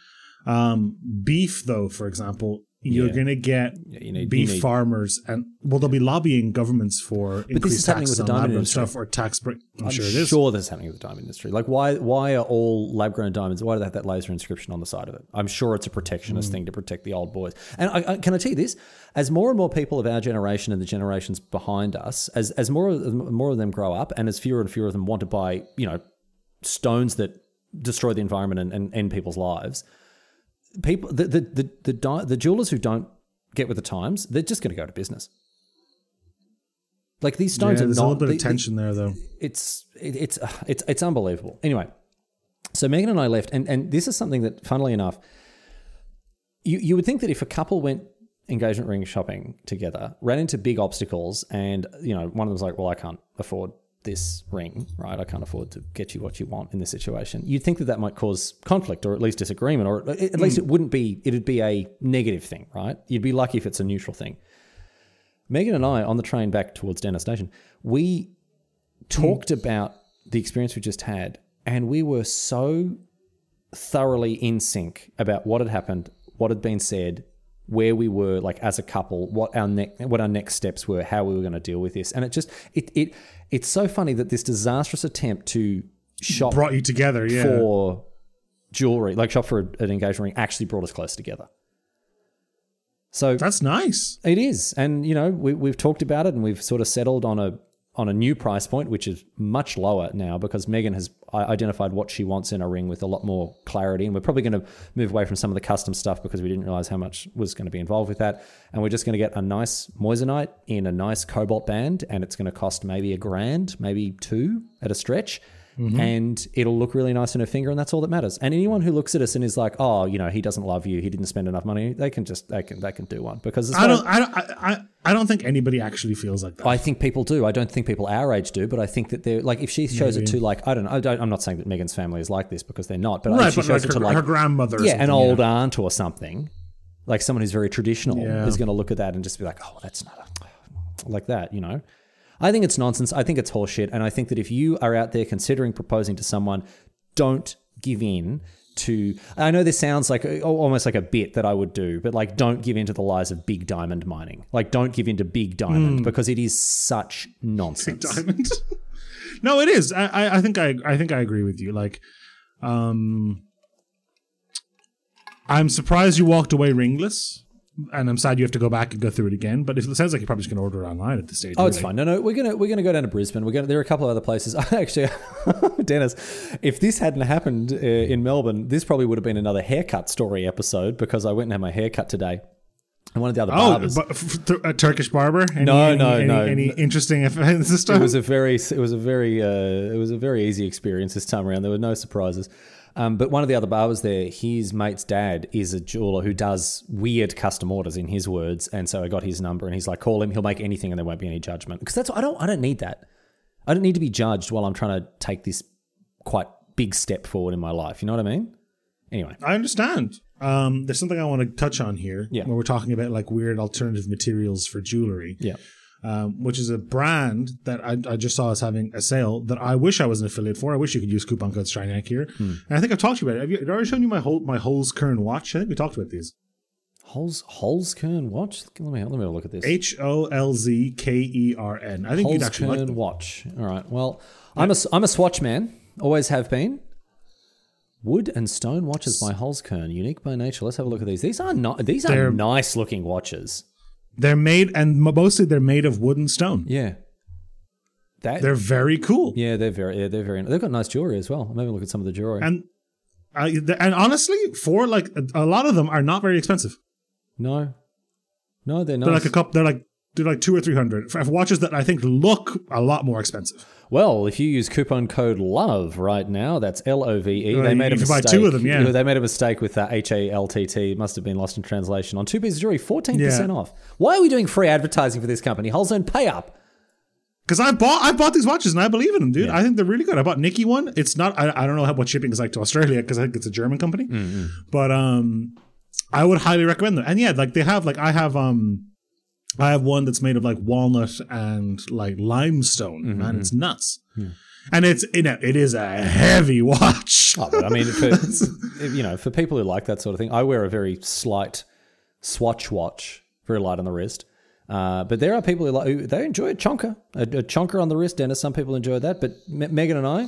Speaker 2: Um, beef, though, for example, you're
Speaker 1: Yeah.
Speaker 2: gonna get
Speaker 1: Yeah, you need-
Speaker 2: beef
Speaker 1: you need-
Speaker 2: farmers, and well, they'll be lobbying governments for
Speaker 1: this
Speaker 2: increased
Speaker 1: is happening with the
Speaker 2: on
Speaker 1: diamond industry.
Speaker 2: stuff or tax break. I'm,
Speaker 1: I'm
Speaker 2: sure it is.
Speaker 1: sure this is happening with the diamond industry. Like, why why are all lab grown diamonds? Why do they have that laser inscription on the side of it? I'm sure it's a protectionist hmm. thing to protect the old boys. And I, I, can I tell you this? As more and more people of our generation and the generations behind us, as as more of, more of them grow up, and as fewer and fewer of them want to buy, you know, stones that destroy the environment and, and end people's lives, people the the the the, di- the jewelers who don't get with the times, they're just going to go to business. Like these
Speaker 2: Yeah,
Speaker 1: stones are
Speaker 2: there's
Speaker 1: not
Speaker 2: a little bit of tension there, though.
Speaker 1: it's it, it's uh, it's it's unbelievable. Anyway, so Megan and I left, and and this is something that, funnily enough, you you would think that if a couple went engagement ring shopping together, ran into big obstacles, and you know one of them was like, "Well, I can't afford this ring, right? I can't afford to get you what you want in this situation." You'd think that that might cause conflict or at least disagreement, or at at least it mm. wouldn't be. It'd be a negative thing, right? You'd be lucky if it's a neutral thing. Megan and I on the train back towards Dennis Station, we talked mm. about the experience we just had, and we were so thoroughly in sync about what had happened, what had been said, where we were like as a couple, what our next what our next steps were, how we were going to deal with this, and it just it it it's so funny that this disastrous attempt to shop
Speaker 2: Brought you together, yeah.
Speaker 1: for jewelry, like shop for an engagement ring, actually brought us close together. So
Speaker 2: That's nice.
Speaker 1: it is, and you know we, we've talked about it, and we've sort of settled on a on a new price point, which is much lower now because Megan has identified what she wants in a ring with a lot more clarity, and we're probably going to move away from some of the custom stuff because we didn't realize how much was going to be involved with that, and we're just going to get a nice moissanite in a nice cobalt band, and it's going to cost maybe a grand, maybe two at a stretch. Mm-hmm. And it'll look really nice in her finger, and that's all that matters. And anyone who looks at us and is like, "Oh, you know, he doesn't love you. He didn't spend enough money," they can just they can they can do one because
Speaker 2: I don't. I don't. I, I, I don't think anybody actually feels like that.
Speaker 1: I think people do. I don't think people our age do, but I think that they're like if she shows it to like I don't know. I don't, I'm not saying that Megan's family is like this because they're not, but
Speaker 2: right,
Speaker 1: if she
Speaker 2: but
Speaker 1: shows
Speaker 2: like
Speaker 1: it
Speaker 2: her,
Speaker 1: to like
Speaker 2: her grandmother. Or
Speaker 1: yeah, an old aunt or something, like someone who's very traditional
Speaker 2: Yeah.
Speaker 1: is going to look at that and just be like, oh, that's not a, like that, you know. I think it's nonsense. I think it's horseshit, and I think that if you are out there considering proposing to someone, don't give in to. I know this sounds like almost like a bit that I would do, but like, don't give in to the lies of big diamond mining. Like, don't give in to big diamond because it is such nonsense.
Speaker 2: diamond. *laughs* no, it is. I, I, I think I, I think I agree with you. Like, um, I'm surprised you walked away ringless, and I'm sad you have to go back and go through it again. But it sounds like you're probably just going to order it online at this stage.
Speaker 1: Oh, it's fine. No, no, we're gonna we're gonna go down to Brisbane. We're gonna. There are a couple of other places. *laughs* Actually, *laughs* Denis, if this hadn't happened uh, in Melbourne, this probably would have been another haircut story episode because I went and had my haircut today. And one of the other
Speaker 2: Oh,
Speaker 1: barbers.
Speaker 2: but f- th- a Turkish barber? Any,
Speaker 1: No,
Speaker 2: any,
Speaker 1: no,
Speaker 2: any,
Speaker 1: no.
Speaker 2: Any interesting events this time?
Speaker 1: it was a very it was a very uh, it was a very easy experience this time around. There were no surprises. Um, but one of the other barbers there, his mate's dad is a jeweler who does weird custom orders, in his words. And so I got his number, and he's like, "Call him. He'll make anything, and there won't be any judgment." Because that's I don't I don't need that. I don't need to be judged while I'm trying to take this quite big step forward in my life. You know what I mean? Anyway,
Speaker 2: I understand. Um, there's something I want to touch on here
Speaker 1: Yeah.
Speaker 2: when we're talking about like weird alternative materials for jewelry.
Speaker 1: yeah.
Speaker 2: Um, which is a brand that I, I just saw as having a sale that I wish I was an affiliate for. I wish you could use coupon code Strynack here.
Speaker 1: Hmm.
Speaker 2: And I think I've talked to you about it. Have you, did I already shown you my whole my Holzkern watch? I think we talked about these.
Speaker 1: Holes Holzkern watch. Let me let me have a look at this.
Speaker 2: H O L Z K E R N. I think you'd actually like
Speaker 1: Holzkern
Speaker 2: them.
Speaker 1: watch. All right. Well, I'm a I'm a swatch man. Always have been. Wood and stone watches by Holzkern, unique by nature. Let's have a look at these. These are not. These are
Speaker 2: They're-
Speaker 1: nice looking watches.
Speaker 2: They're made and mostly they're made of wood and stone.
Speaker 1: Yeah. That.
Speaker 2: They're very cool.
Speaker 1: yeah, they're very. Yeah, they're very. They've got nice jewelry as well. I'm having a look at some of the jewelry.
Speaker 2: And I, and honestly, for like a, a lot of them are not very expensive.
Speaker 1: no, no, they're
Speaker 2: not.
Speaker 1: They're
Speaker 2: like a couple. They're like they're like two or three hundred for watches that I think look a lot more expensive.
Speaker 1: Well, if you use coupon code LOVE right now, that's L O V E. They made a
Speaker 2: can buy
Speaker 1: mistake.
Speaker 2: two of them, yeah.
Speaker 1: They made a mistake with that H A L T T. Must have been lost in translation. On two pieces of jewelry, 14%
Speaker 2: Yeah.
Speaker 1: off. Why are we doing free advertising for this company? Holzone, pay up.
Speaker 2: Because I bought I bought these watches and I believe in them, dude. I think they're really good. I bought Nikki one. It's not I, I don't know how what shipping is like to Australia because I think it's a German company.
Speaker 1: Mm-hmm.
Speaker 2: But um I would highly recommend them. And yeah, like they have like I have um I have one that's made of like walnut and like limestone.
Speaker 1: Mm-hmm,
Speaker 2: Man, it's nuts. And it's you know, it is a heavy *laughs* watch.
Speaker 1: Oh, I mean, for, *laughs* you know, for people who like that sort of thing, I wear a very slight swatch watch, very light on the wrist. Uh, but there are people who like who, they enjoy a chonker, a, a chonker on the wrist. Denis, some people enjoy that. But M- Megan and I,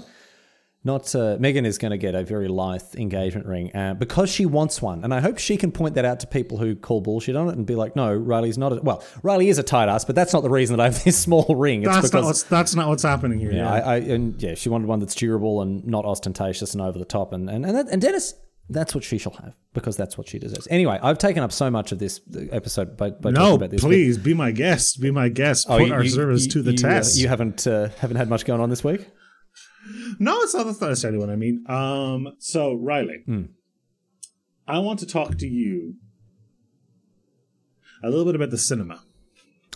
Speaker 1: not uh, Megan is going to get a very lithe engagement ring uh, because she wants one, and I hope she can point that out to people who call bullshit on it and be like, "No, Riley's not." A, well, Riley is a tight ass, but that's not the reason that I have this *laughs* small ring. It's
Speaker 2: That's
Speaker 1: because
Speaker 2: not what's that's not what's happening here.
Speaker 1: yeah,
Speaker 2: Yeah.
Speaker 1: I, I and yeah, she wanted one that's durable and not ostentatious and over the top, and and and, that, and Denis, that's what she shall have because that's what she deserves. Anyway, I've taken up so much of this episode by, by talking
Speaker 2: no,
Speaker 1: about this.
Speaker 2: please be my guest. Be my guest.
Speaker 1: Oh,
Speaker 2: Put
Speaker 1: you-
Speaker 2: our
Speaker 1: you-
Speaker 2: service
Speaker 1: you-
Speaker 2: to the
Speaker 1: uh,
Speaker 2: test.
Speaker 1: you haven't uh, haven't had much going on this week.
Speaker 2: No, it's not. That's not necessarily what I mean. Um, so Riley,
Speaker 1: Hmm.
Speaker 2: I want to talk to you a little bit about the cinema.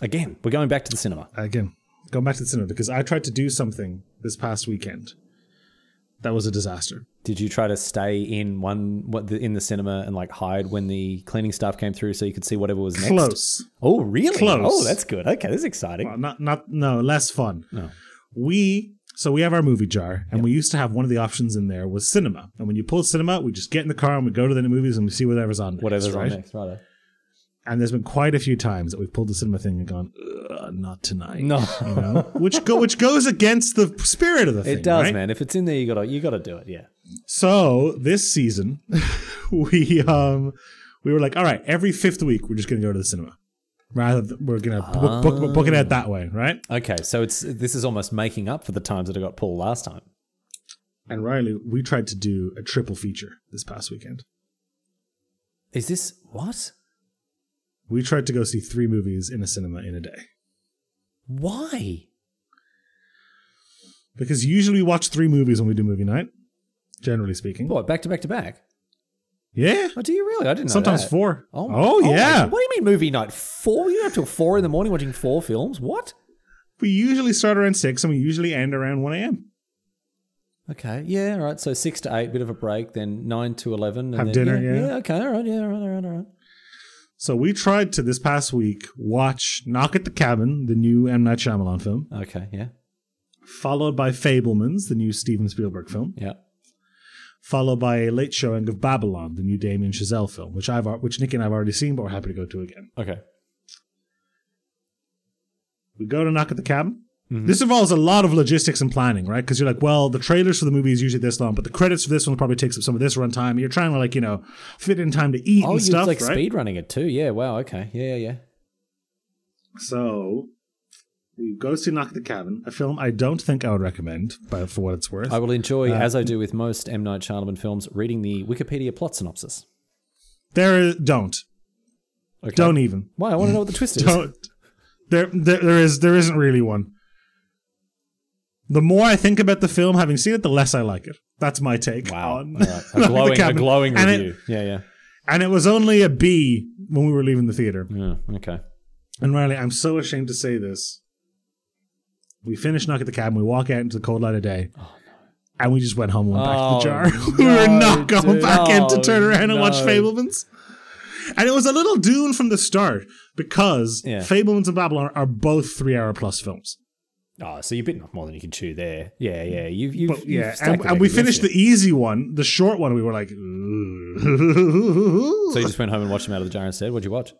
Speaker 1: Again, we're going back to the cinema.
Speaker 2: Again, going back to the cinema because I tried to do something this past weekend that was a disaster.
Speaker 1: Did you try to stay in one what the, in the cinema and like hide when the cleaning staff came through so you could see whatever was next?
Speaker 2: Close.
Speaker 1: Oh, really?
Speaker 2: Close.
Speaker 1: Oh, that's good. Okay, this is exciting.
Speaker 2: Well, not not no less fun.
Speaker 1: No.
Speaker 2: We so we have our movie jar, and we used to have one of the options in there was cinema. And when you pull cinema, we just get in the car and we go to the movies and we see whatever's on. Next,
Speaker 1: Whatever's
Speaker 2: right?
Speaker 1: on next, right?
Speaker 2: And there's been quite a few times that we've pulled the cinema thing and gone, "Ugh, not tonight.
Speaker 1: No,
Speaker 2: you know, which go which goes against the spirit of the thing.
Speaker 1: it does,
Speaker 2: right?
Speaker 1: man. If it's in there, you gotta you gotta do it. Yeah.
Speaker 2: So this season, *laughs* we um we were like, all right, every fifth week we're just gonna go to the cinema. Rather, than, we're gonna book, book, book, book it out that way, right?
Speaker 1: Okay, so it's this is almost making up for the times that I got pulled last time.
Speaker 2: And Riley, we tried to do a triple feature this past weekend.
Speaker 1: Is this what?
Speaker 2: We tried to go see three movies in a cinema in a day
Speaker 1: Why?
Speaker 2: because usually we watch three movies when we do movie night. Generally speaking,
Speaker 1: What back to back to back?
Speaker 2: Yeah,
Speaker 1: Oh, do you really? I didn't know.
Speaker 2: sometimes
Speaker 1: that.
Speaker 2: four.
Speaker 1: Oh,
Speaker 2: Oh,
Speaker 1: my-
Speaker 2: yeah.
Speaker 1: What do you mean movie night? Four? You're up till four in the morning watching four films? What?
Speaker 2: We usually start around six and we usually end around one a.m.
Speaker 1: Okay, yeah, all right. So six to eight, bit of a break, then nine to eleven, and
Speaker 2: Have
Speaker 1: then,
Speaker 2: dinner,
Speaker 1: Yeah,
Speaker 2: yeah.
Speaker 1: okay, all right, yeah, all right, all right, all right.
Speaker 2: So we tried to this past week watch Knock at the Cabin, the new M Night Shyamalan film,
Speaker 1: Okay, yeah,
Speaker 2: followed by Fabelmans, the new Steven Spielberg film,
Speaker 1: yeah.
Speaker 2: Followed by a late showing of Babylon, the new Damien Chazelle film, which I've which Nick and I've already seen, but we're happy to go to again.
Speaker 1: Okay.
Speaker 2: We go to Knock at the Cabin. Mm-hmm. This involves a lot of logistics and planning, right? Because you're like, well, the trailers for the movie is usually this long, but the credits for this one probably takes up some of this runtime. You're trying to like, you know, fit in time to eat
Speaker 1: Oh,
Speaker 2: and
Speaker 1: you're
Speaker 2: stuff,
Speaker 1: like
Speaker 2: right?
Speaker 1: speed running it too. Yeah. Wow. Okay. Yeah. Yeah.
Speaker 2: Yeah. So go see Knock at the Cabin, a film I don't think I would recommend, but for what it's worth.
Speaker 1: I will enjoy,
Speaker 2: Uh,
Speaker 1: as I do with most M Night Shyamalan films, reading the Wikipedia plot synopsis.
Speaker 2: there, don't,
Speaker 1: Okay.
Speaker 2: don't even,
Speaker 1: Why? I want to know what the twist is.
Speaker 2: don't. There, there, there is, there isn't really one. The more I think about the film, having seen it, the less I like it. That's my take.
Speaker 1: Wow.
Speaker 2: on
Speaker 1: right. A *laughs* glowing, a glowing
Speaker 2: And it-
Speaker 1: review. yeah. Yeah.
Speaker 2: and it was only a B when we were leaving the theater.
Speaker 1: Yeah. Okay.
Speaker 2: And Riley, I'm so ashamed to say this. We finished Knock at the Cabin. We walk out into the cold light of day. Oh, and we just went home and went back to the
Speaker 1: Oh,
Speaker 2: jar. *laughs* we were not going
Speaker 1: dude.
Speaker 2: back in to
Speaker 1: Oh,
Speaker 2: turn around and watch. Fabelmans. And it was a little dune from the start because
Speaker 1: Yeah.
Speaker 2: Fabelmans and Babylon are both three hour plus films.
Speaker 1: Oh, so you're bitten off more than you can chew there. Yeah. Yeah. Mm. You've, you've,
Speaker 2: But yeah,
Speaker 1: you've
Speaker 2: and, and we finished
Speaker 1: you.
Speaker 2: the easy one, the short one. We were like,
Speaker 1: So you *laughs* just went home and watched them out of the jar instead. What'd you watch?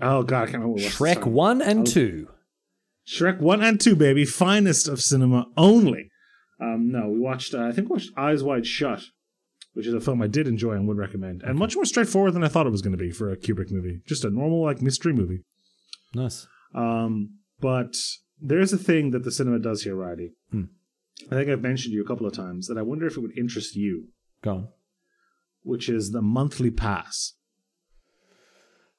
Speaker 2: oh god, I can't remember.
Speaker 1: Shrek one
Speaker 2: Oh.
Speaker 1: and two.
Speaker 2: Shrek one and two, baby, finest of cinema only. Um, no, we watched. Uh, I think we watched Eyes Wide Shut, which is a film I did enjoy and would recommend, and much more straightforward than I thought it was going to be for a Kubrick movie. Just a normal like mystery movie.
Speaker 1: Nice.
Speaker 2: Um, but there's a thing that the cinema does here, Riley.
Speaker 1: Hmm.
Speaker 2: I think I've mentioned to you a couple of times that I wonder if it would interest you,
Speaker 1: Go on.
Speaker 2: which is the monthly pass.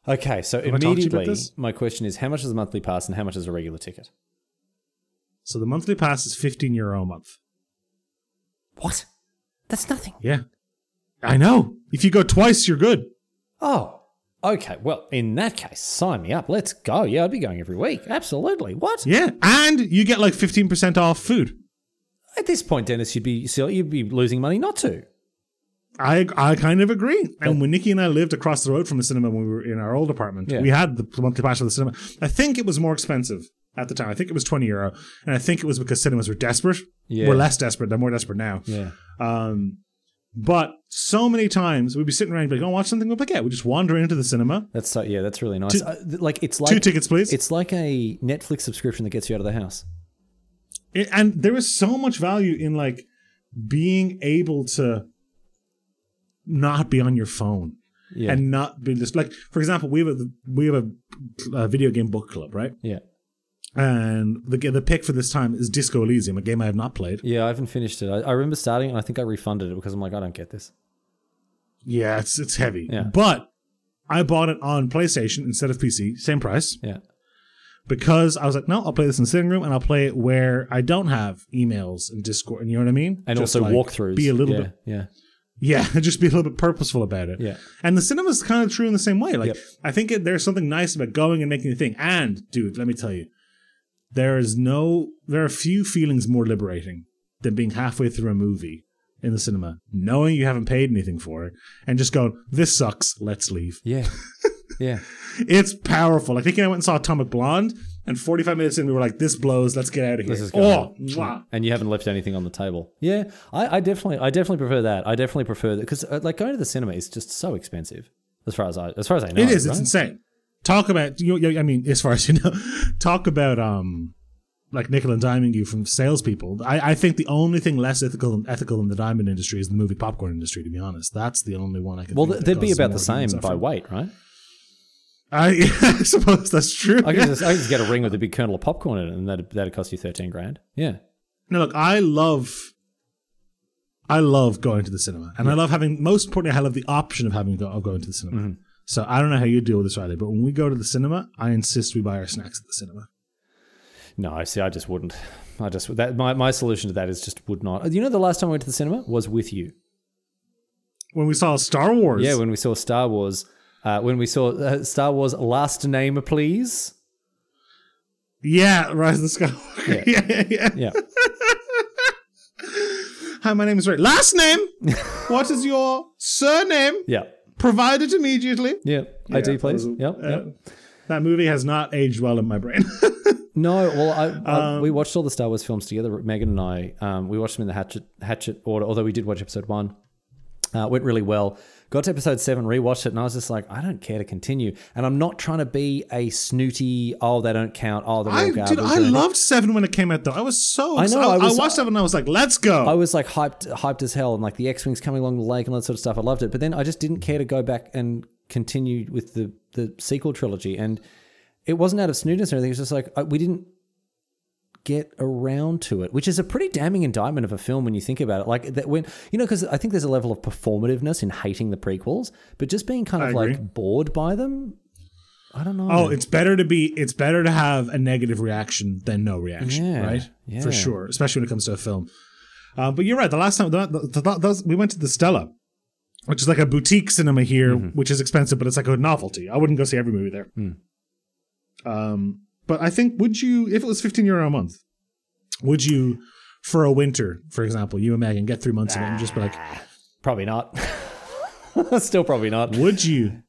Speaker 1: Okay, so
Speaker 2: Have I talked to you about
Speaker 1: immediately my question is how much is a monthly pass and how much is a regular ticket?
Speaker 2: So the monthly pass is 15 euro a month.
Speaker 1: What? That's nothing.
Speaker 2: Yeah, I know. If you go twice, you're good.
Speaker 1: Oh, okay. Well, in that case, sign me up. Let's go. Yeah, I'd be going every week. Absolutely. What?
Speaker 2: Yeah, and you get like 15% off food.
Speaker 1: At this point, Denis, you'd be so you'd be losing money not to.
Speaker 2: I I kind of agree. And when Nikki and I lived across the road from the cinema when we were in our old apartment,
Speaker 1: Yeah.
Speaker 2: we had the monthly pass for the cinema. I think it was more expensive at the time. I think it was twenty euro, and I think it was because cinemas were desperate.
Speaker 1: Yeah.
Speaker 2: We're less desperate. They're more desperate now.
Speaker 1: Yeah.
Speaker 2: Um, but so many times we'd be sitting around, and be like, "Oh, watch something." We'd be like, "Yeah." We just wander into the cinema.
Speaker 1: That's so yeah, that's really nice.
Speaker 2: Two-
Speaker 1: Uh, like it's like
Speaker 2: Two tickets, please.
Speaker 1: It's like a Netflix subscription that gets you out of the house.
Speaker 2: It- and there is so much value in like being able to not be on your phone
Speaker 1: Yeah.
Speaker 2: and not be just like for example we have a we have a, a video game book club right
Speaker 1: yeah.
Speaker 2: and the the pick for this time is disco elysium a game i have not played
Speaker 1: Yeah, I haven't finished it. I, I remember starting and I think I refunded it because I'm like, I don't get this.
Speaker 2: yeah it's it's heavy
Speaker 1: Yeah.
Speaker 2: but i bought it on playstation instead of pc same price
Speaker 1: Yeah.
Speaker 2: because i was like no i'll play this in the sitting room and i'll play it where i don't have emails and discord and you know what i mean
Speaker 1: And
Speaker 2: Just,
Speaker 1: also
Speaker 2: like,
Speaker 1: walkthroughs.
Speaker 2: be a little
Speaker 1: yeah,
Speaker 2: bit
Speaker 1: Yeah.
Speaker 2: Yeah, *laughs* just be a little bit purposeful about it.
Speaker 1: Yeah.
Speaker 2: And the cinema's kind of true in the same way. Like,
Speaker 1: Yep.
Speaker 2: I think it, there's something nice about going and making a thing. And, dude, let me tell you, there is no, there are few feelings more liberating than being halfway through a movie in the cinema, knowing you haven't paid anything for it, and just going, this sucks, let's leave.
Speaker 1: Yeah. *laughs* yeah.
Speaker 2: It's powerful. Like, I think I went and saw Atomic Blonde, and 45 minutes in, we were like, this blows, let's get out of here.
Speaker 1: This is
Speaker 2: oh, mwah.
Speaker 1: And you haven't left anything on the table. Yeah, I, I definitely, I definitely prefer that. I definitely prefer that because uh, like going to the cinema is just so expensive. As far as I, as far as I know,
Speaker 2: It is.
Speaker 1: right?
Speaker 2: It's insane. Talk about you. I mean, as far as you know, *laughs* talk about um, like nickel and diming you from salespeople. I, I think the only thing less ethical than ethical in the diamond industry is the movie popcorn industry. To be honest, that's the only one I can.
Speaker 1: Well,
Speaker 2: think
Speaker 1: th-
Speaker 2: that
Speaker 1: they'd be about the same by weight, right?
Speaker 2: I, *laughs* I suppose that's true.
Speaker 1: I can just, I can just get a ring with a big kernel of popcorn in it, and that that'd cost you thirteen grand. Yeah,
Speaker 2: No, look, I love. I love going to the cinema, and I love having. Most importantly, I love the option of having go, of going to the cinema.
Speaker 1: Mm-hmm.
Speaker 2: So I don't know how you deal with this, Riley, but when we go to the cinema, I insist we buy our snacks at the cinema.
Speaker 1: no, I see. I just wouldn't. I just that my, my solution to that is just would not. You know, the last time I went to the cinema was with you.
Speaker 2: When we saw Star Wars,
Speaker 1: Yeah, when we saw Star Wars. Uh, when we saw uh, Star Wars Last Name, please.
Speaker 2: Yeah, Rise of the Skywalker. Yeah, *laughs* yeah, yeah.
Speaker 1: Yeah. *laughs*
Speaker 2: Hi, my name is Ray. Last name? *laughs* what is your surname?
Speaker 1: Yeah.
Speaker 2: Provided immediately.
Speaker 1: Yeah. ID, please.
Speaker 2: was-
Speaker 1: Yep.
Speaker 2: uh,
Speaker 1: yep.
Speaker 2: That movie has not aged well in my brain.
Speaker 1: No, well, I,
Speaker 2: Um,
Speaker 1: we watched all the Star Wars films together. Megan and I, um, we watched them in the Hatchet Hatchet order. Although we did watch episode one, uh, went really well. Got to episode seven, rewatched it, and I was just like, I don't care to continue. And I'm not trying to be a snooty. Oh, they don't count. Oh, they're all garbage.
Speaker 2: dude, I loved Seven when it came out, though. I was so.
Speaker 1: I know,
Speaker 2: I,
Speaker 1: was-
Speaker 2: I watched Seven and I was like, "Let's go."
Speaker 1: I was like hyped, hyped as hell, and like the X wings coming along the lake and all that sort of stuff. I loved it, but then I just didn't care to go back and continue with the the sequel trilogy. And it wasn't out of snootiness or anything. It's just like I, we didn't get around to it, which is a pretty damning indictment of a film when you think about it. Like that when you know, because I think there's a level of performativeness in hating the prequels, but just being kind of like bored by them. I don't know.
Speaker 2: Oh, it's better to be. It's better to have a negative reaction than no reaction,
Speaker 1: Yeah,
Speaker 2: right?
Speaker 1: yeah.
Speaker 2: For sure, especially when it comes to a film. Uh, but you're right. The last time the, the, the, we went to the Stella, which is like a boutique cinema here,
Speaker 1: Mm-hmm.
Speaker 2: which is expensive, but it's like a novelty. I wouldn't go see every movie there.
Speaker 1: Hmm.
Speaker 2: Um, but I think would you, if it was 15 euro a month, would you, for a winter, for example, you and Megan get three months of it and just be like,
Speaker 1: probably not. *laughs* Still probably not.
Speaker 2: would you?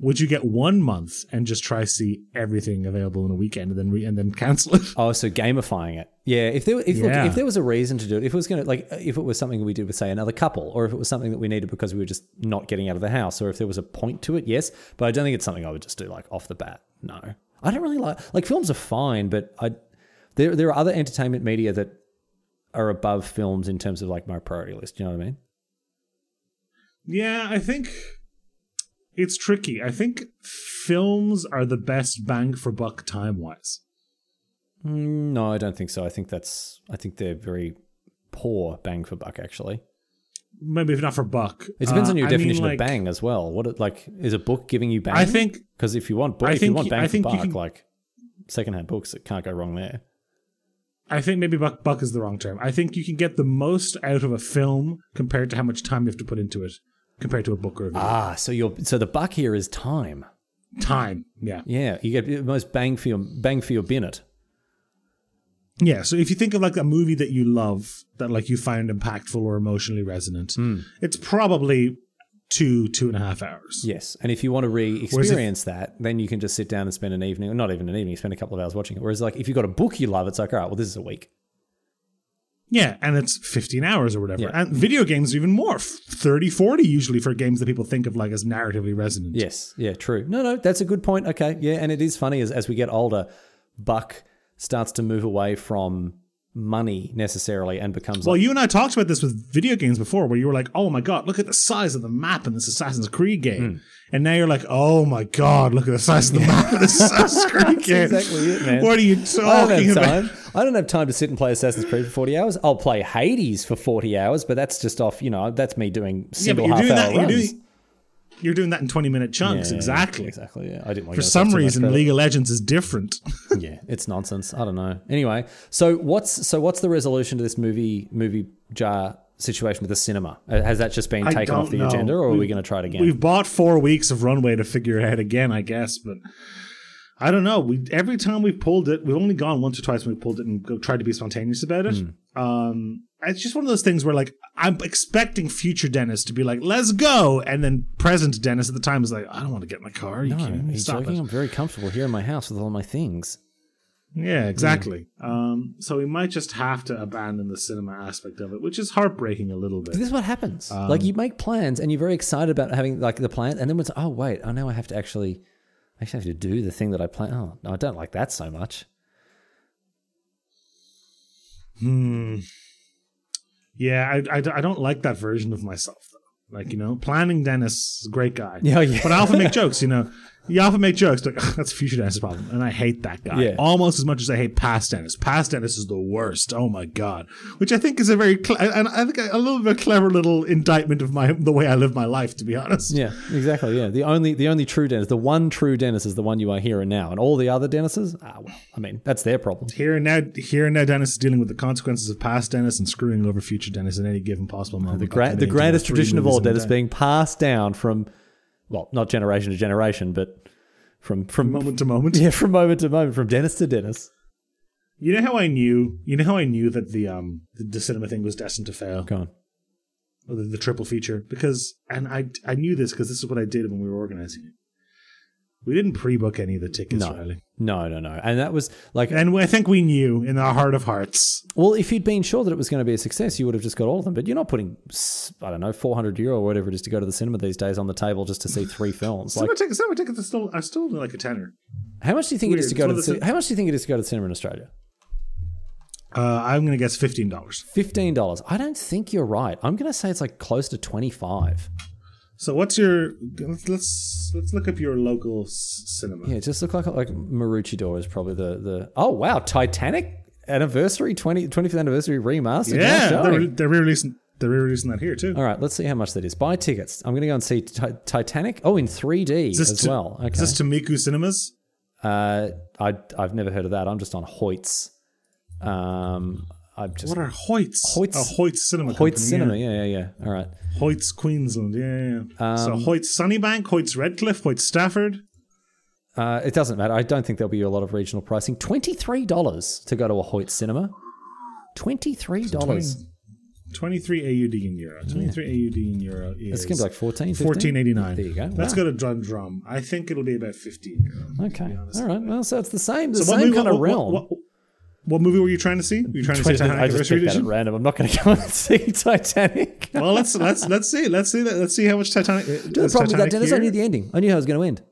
Speaker 2: Would you get one month and just try see everything available in a weekend and then re- and then cancel it?
Speaker 1: Oh, so gamifying it. Yeah, if there if look,
Speaker 2: Yeah.
Speaker 1: if there was a reason to do it, if it was going to like if it was something we did with say another couple, or if it was something that we needed because we were just not getting out of the house, or if there was a point to it, yes. But I don't think it's something I would just do like off the bat. No, I don't really like like films are fine, but I there there are other entertainment media that are above films in terms of like my priority list. You know what I mean?
Speaker 2: Yeah, I think it's tricky. I think films are the best bang for buck time wise.
Speaker 1: Mm, No, I don't think so. I think that's I think they're very poor bang for buck actually.
Speaker 2: Maybe if not for buck.
Speaker 1: It depends
Speaker 2: Uh,
Speaker 1: on your
Speaker 2: I mean,
Speaker 1: definition
Speaker 2: like,
Speaker 1: of bang as well. What it, like is a book giving you bang?
Speaker 2: I think
Speaker 1: Because if you want, book,
Speaker 2: I
Speaker 1: if you want bang
Speaker 2: I
Speaker 1: for buck,
Speaker 2: can-
Speaker 1: like secondhand books, it can't go wrong there.
Speaker 2: I think maybe buck buck is the wrong term. I think you can get the most out of a film compared to how much time you have to put into it compared to a book or a video.
Speaker 1: Ah, so your so the buck here is time.
Speaker 2: time. Yeah.
Speaker 1: Yeah, you get the most bang for your bang for your binnet.
Speaker 2: Yeah, so if you think of like a movie that you love that like you find impactful or emotionally resonant,
Speaker 1: Hmm.
Speaker 2: it's probably two two and a half hours.
Speaker 1: Yes, and if you want to re-experience that, then you can just sit down and spend an evening, or not even an evening, spend a couple of hours watching it. Whereas, like, if you've got a book you love, it's like, all right, well, this is a week.
Speaker 2: Yeah, and it's 15 hours or whatever.
Speaker 1: Yeah.
Speaker 2: And video games are even more, f- 30, 40 usually for games that people think of like as narratively resonant.
Speaker 1: Yes, yeah, true. No, no, that's a good point. Okay, yeah, and it is funny as as we get older, Buck starts to move away from money necessarily and becomes
Speaker 2: Well,
Speaker 1: like,
Speaker 2: you and I talked about this with video games before, where you were like, "Oh my god, look at the size of the map in this Assassin's Creed game,"
Speaker 1: Hmm.
Speaker 2: and now you're like, "Oh my god, look at the size of the map in this *laughs* Assassin's Creed game."
Speaker 1: exactly it, man.
Speaker 2: What are you talking
Speaker 1: have
Speaker 2: about?
Speaker 1: I don't have time to sit and play Assassin's Creed for forty hours. I'll play Hades for forty hours, but that's just off. You know, that's me doing
Speaker 2: Yeah,
Speaker 1: single
Speaker 2: you're
Speaker 1: half hour
Speaker 2: that.
Speaker 1: Runs.
Speaker 2: You're doing that in 20 minute chunks.
Speaker 1: Yeah,
Speaker 2: exactly.
Speaker 1: exactly. Yeah, I didn't.
Speaker 2: For some reason, League of Legends is different. *laughs*
Speaker 1: yeah, it's nonsense. I don't know. Anyway, so what's so what's the resolution to this movie movie jar situation with the cinema? Uh, Has that just been
Speaker 2: I
Speaker 1: taken off the
Speaker 2: know.
Speaker 1: agenda, or are we going to try it again?
Speaker 2: We've bought four weeks of runway to figure it out again, I guess, but I don't know. We every time we've pulled it, we've only gone once or twice when we pulled it and go, tried to be spontaneous about it.
Speaker 1: Hmm.
Speaker 2: Um, it's just one of those things where like I'm expecting future Denis to be like, "Let's go," and then present Denis at the time is like, "I don't want to get in my car. Are you
Speaker 1: no,
Speaker 2: kidding me? Stop
Speaker 1: joking.
Speaker 2: it."
Speaker 1: I'm very comfortable here in my house with all my things.
Speaker 2: Yeah, exactly. Um, so we might just have to abandon the cinema aspect of it, which is heartbreaking a little bit.
Speaker 1: But this is what happens.
Speaker 2: Um,
Speaker 1: like you make plans and you're very excited about having like the plan, and then it's oh wait, oh now I have to actually, I actually have to do the thing that I plan. Oh no, I don't like that so much.
Speaker 2: Hmm. Yeah, I, I, I don't like that version of myself though. Like you know, planning Denis is a great guy.
Speaker 1: Yeah, *laughs* oh, yeah.
Speaker 2: But I often make jokes. You know, you often make jokes like "Ugh, that's future Denis' problem, and I hate that guy
Speaker 1: Yeah.
Speaker 2: almost as much as I hate past Denis. Past Denis is the worst. Oh my god, which I think is a very cle- and I think a little bit clever little indictment of my the way I live my life. To be honest.
Speaker 1: Yeah, exactly. Yeah, the only the only true Denis, the one true Denis, is the one you are here and now, and all the other Denises, ah, well, I mean, that's their problem.
Speaker 2: Here and now, here and now, Denis is dealing with the consequences of past Denis and screwing over future Denis in any given possible moment.
Speaker 1: The gra- the
Speaker 2: three
Speaker 1: tradition of all,
Speaker 2: Denis,
Speaker 1: being passed down from, well, not generation to generation, but from from
Speaker 2: moment to moment. *laughs*
Speaker 1: yeah, from moment to moment, from Denis to Denis.
Speaker 2: You know how I knew? You know how I knew that the um the, the cinema thing was destined to fail,
Speaker 1: Go on.
Speaker 2: The, the triple feature, because and I I knew this because this is what I did when we were organizing it. We didn't pre-book any of the tickets,
Speaker 1: No,
Speaker 2: Riley.
Speaker 1: no, no, no, and that was like,
Speaker 2: and I think we knew in our heart of hearts.
Speaker 1: well, if you'd been sure that it was going to be a success, you would have just got all of them. But you're not putting, I don't know, four hundred euro or whatever it is to go to the cinema these days on the table just to see three *laughs* films. Like,
Speaker 2: Cinema tickets, cinema tickets are still are still like a tenner.
Speaker 1: how much do you think it is to go to the
Speaker 2: of
Speaker 1: How much do you think it is to go to the cinema in Australia?
Speaker 2: Uh, I'm gonna guess fifteen dollars.
Speaker 1: Fifteen dollars. I don't think you're right. I'm going to say it's like close to twenty five.
Speaker 2: So what's your? Let's let's, let's look up your local s- cinema.
Speaker 1: Yeah, just look like like Maroochydore is probably the the. Oh wow, Titanic anniversary 20, 25th anniversary remastered.
Speaker 2: Yeah, they're, they're re-releasing they're re-releasing that here too.
Speaker 1: All right, let's see how much that is. Buy tickets. I'm going to go and see Ti- Titanic. Oh, in 3D
Speaker 2: this
Speaker 1: as
Speaker 2: to-
Speaker 1: well. Okay.
Speaker 2: Is this Tamiku Cinemas?
Speaker 1: uh, I I've never heard of that. I'm just on Hoyts. Um, I'm just
Speaker 2: What are Hoyts?
Speaker 1: Hoyts-
Speaker 2: Oh, Hoyts Cinema.
Speaker 1: Hoyts
Speaker 2: Company,
Speaker 1: Cinema.
Speaker 2: Yeah.
Speaker 1: Yeah, yeah, yeah. All right.
Speaker 2: Hoyts Queensland. Yeah, yeah. yeah. so
Speaker 1: Um,
Speaker 2: Hoyts Sunnybank, Hoyts Redcliffe, Hoyts Stafford.
Speaker 1: Uh, it doesn't matter. I don't think there'll be a lot of regional pricing. Twenty three dollars to go to a Hoyt cinema. Twenty three dollars.
Speaker 2: 23 AUD in euro. 23 AUD in euro is
Speaker 1: It's gonna be like 14,
Speaker 2: 14.89.
Speaker 1: There you go.
Speaker 2: Let's
Speaker 1: Wow.
Speaker 2: go to Drum Drum. I think it'll be about 15 euro.
Speaker 1: Okay. All right. Well, so it's the same, the
Speaker 2: So
Speaker 1: same
Speaker 2: movie-
Speaker 1: kind of
Speaker 2: what-
Speaker 1: realm.
Speaker 2: What, what, what movie were you trying to see? Were you trying to see Titanic
Speaker 1: I just that at
Speaker 2: Edition?
Speaker 1: random. I'm not going *laughs* to go and see Titanic.
Speaker 2: Well, let's let's let's see. Let's see that. Let's see how much Titanic.
Speaker 1: Uh, the
Speaker 2: is
Speaker 1: problem with that,
Speaker 2: Titanic
Speaker 1: Denis, I knew the ending. I knew how it was going to end.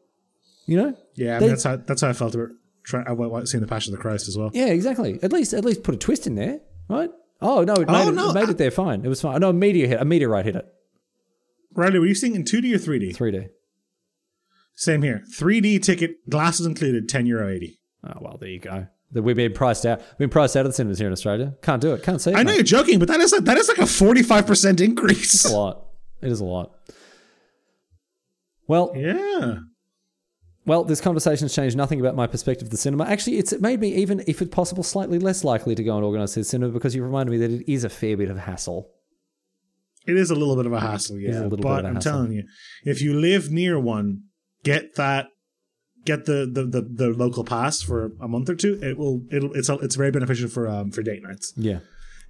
Speaker 1: You know?
Speaker 2: Yeah, I
Speaker 1: They-
Speaker 2: mean, that's how that's how I felt about trying. I uh, went seeing the Passion of the Christ as well.
Speaker 1: Yeah, exactly. At least, at least put a twist in there, right? Oh no, it oh, made,
Speaker 2: Oh,
Speaker 1: it,
Speaker 2: no,
Speaker 1: it, made
Speaker 2: I-
Speaker 1: it there fine. It was fine. No, a meteor hit. A meteorite hit it.
Speaker 2: Riley, were you seeing in 2D or 3D?
Speaker 1: 3D.
Speaker 2: Same here. 3D ticket, glasses included, ten euro eighty.
Speaker 1: Oh well, there you go. That We've been priced out. We've been priced out of the cinemas here in Australia. Can't do it. Can't see it.
Speaker 2: I know
Speaker 1: mate.
Speaker 2: you're joking, but that is like, that is like a forty five percent increase.
Speaker 1: It's a lot. It is a lot. Well,
Speaker 2: Yeah.
Speaker 1: Well, this conversation's changed nothing about my perspective of the cinema. Actually, it's it made me even, if it's possible, slightly less likely to go and organise this cinema because you reminded me that it is a fair bit of hassle.
Speaker 2: It is a little bit of a hassle, yeah.
Speaker 1: a little bit
Speaker 2: but
Speaker 1: a
Speaker 2: I'm
Speaker 1: hassle.
Speaker 2: telling you, if you live near one, get that get the, the the the local pass for a month or two, it will it'll it's it's very beneficial for um for date nights
Speaker 1: Yeah.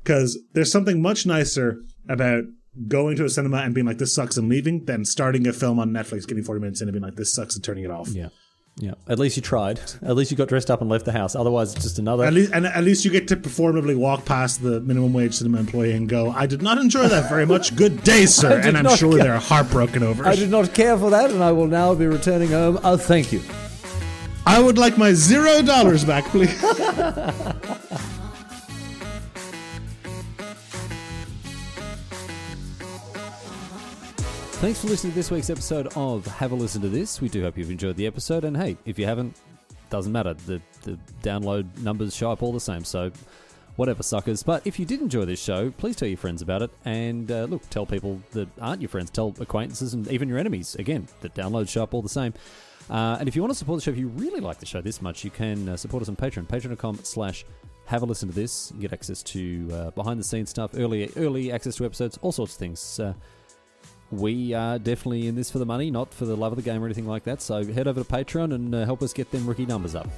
Speaker 2: because there's something much nicer about going to a cinema and being like this sucks and leaving than starting a film on Netflix, getting 40 minutes in and being like this sucks and turning it off.
Speaker 1: Yeah. Yeah. At least you tried. At least you got dressed up and left the house. Otherwise, it's just another.
Speaker 2: At least, and at least you get to performatively walk past the minimum wage cinema employee and go, "I did not enjoy that very much. Good day, *laughs* sir." And I'm sure
Speaker 1: ca-
Speaker 2: they're heartbroken over
Speaker 1: I did not care for that, and I will now be returning home. Oh, thank you.
Speaker 2: I would like my zero dollars back, please. *laughs*
Speaker 1: Thanks for listening to this week's episode of Have a Listen to This. We do hope you've enjoyed the episode. And hey, if you haven't, doesn't matter. The, the download numbers show up all the same. So whatever, suckers. But if you did enjoy this show, please tell your friends about it. And uh, look, tell people that aren't your friends, tell acquaintances and even your enemies. Again, the downloads show up all the same. Uh, and if you want to support the show, if you really like the show this much, you can uh, support us on Patreon, patreon.com slash have a listen to this. You get access to uh, behind the scenes stuff, early early access to episodes, all sorts of things. Uh, we are definitely in this for the money, not for the love of the game or anything like that. So head over to Patreon and uh, help us get them rookie numbers up.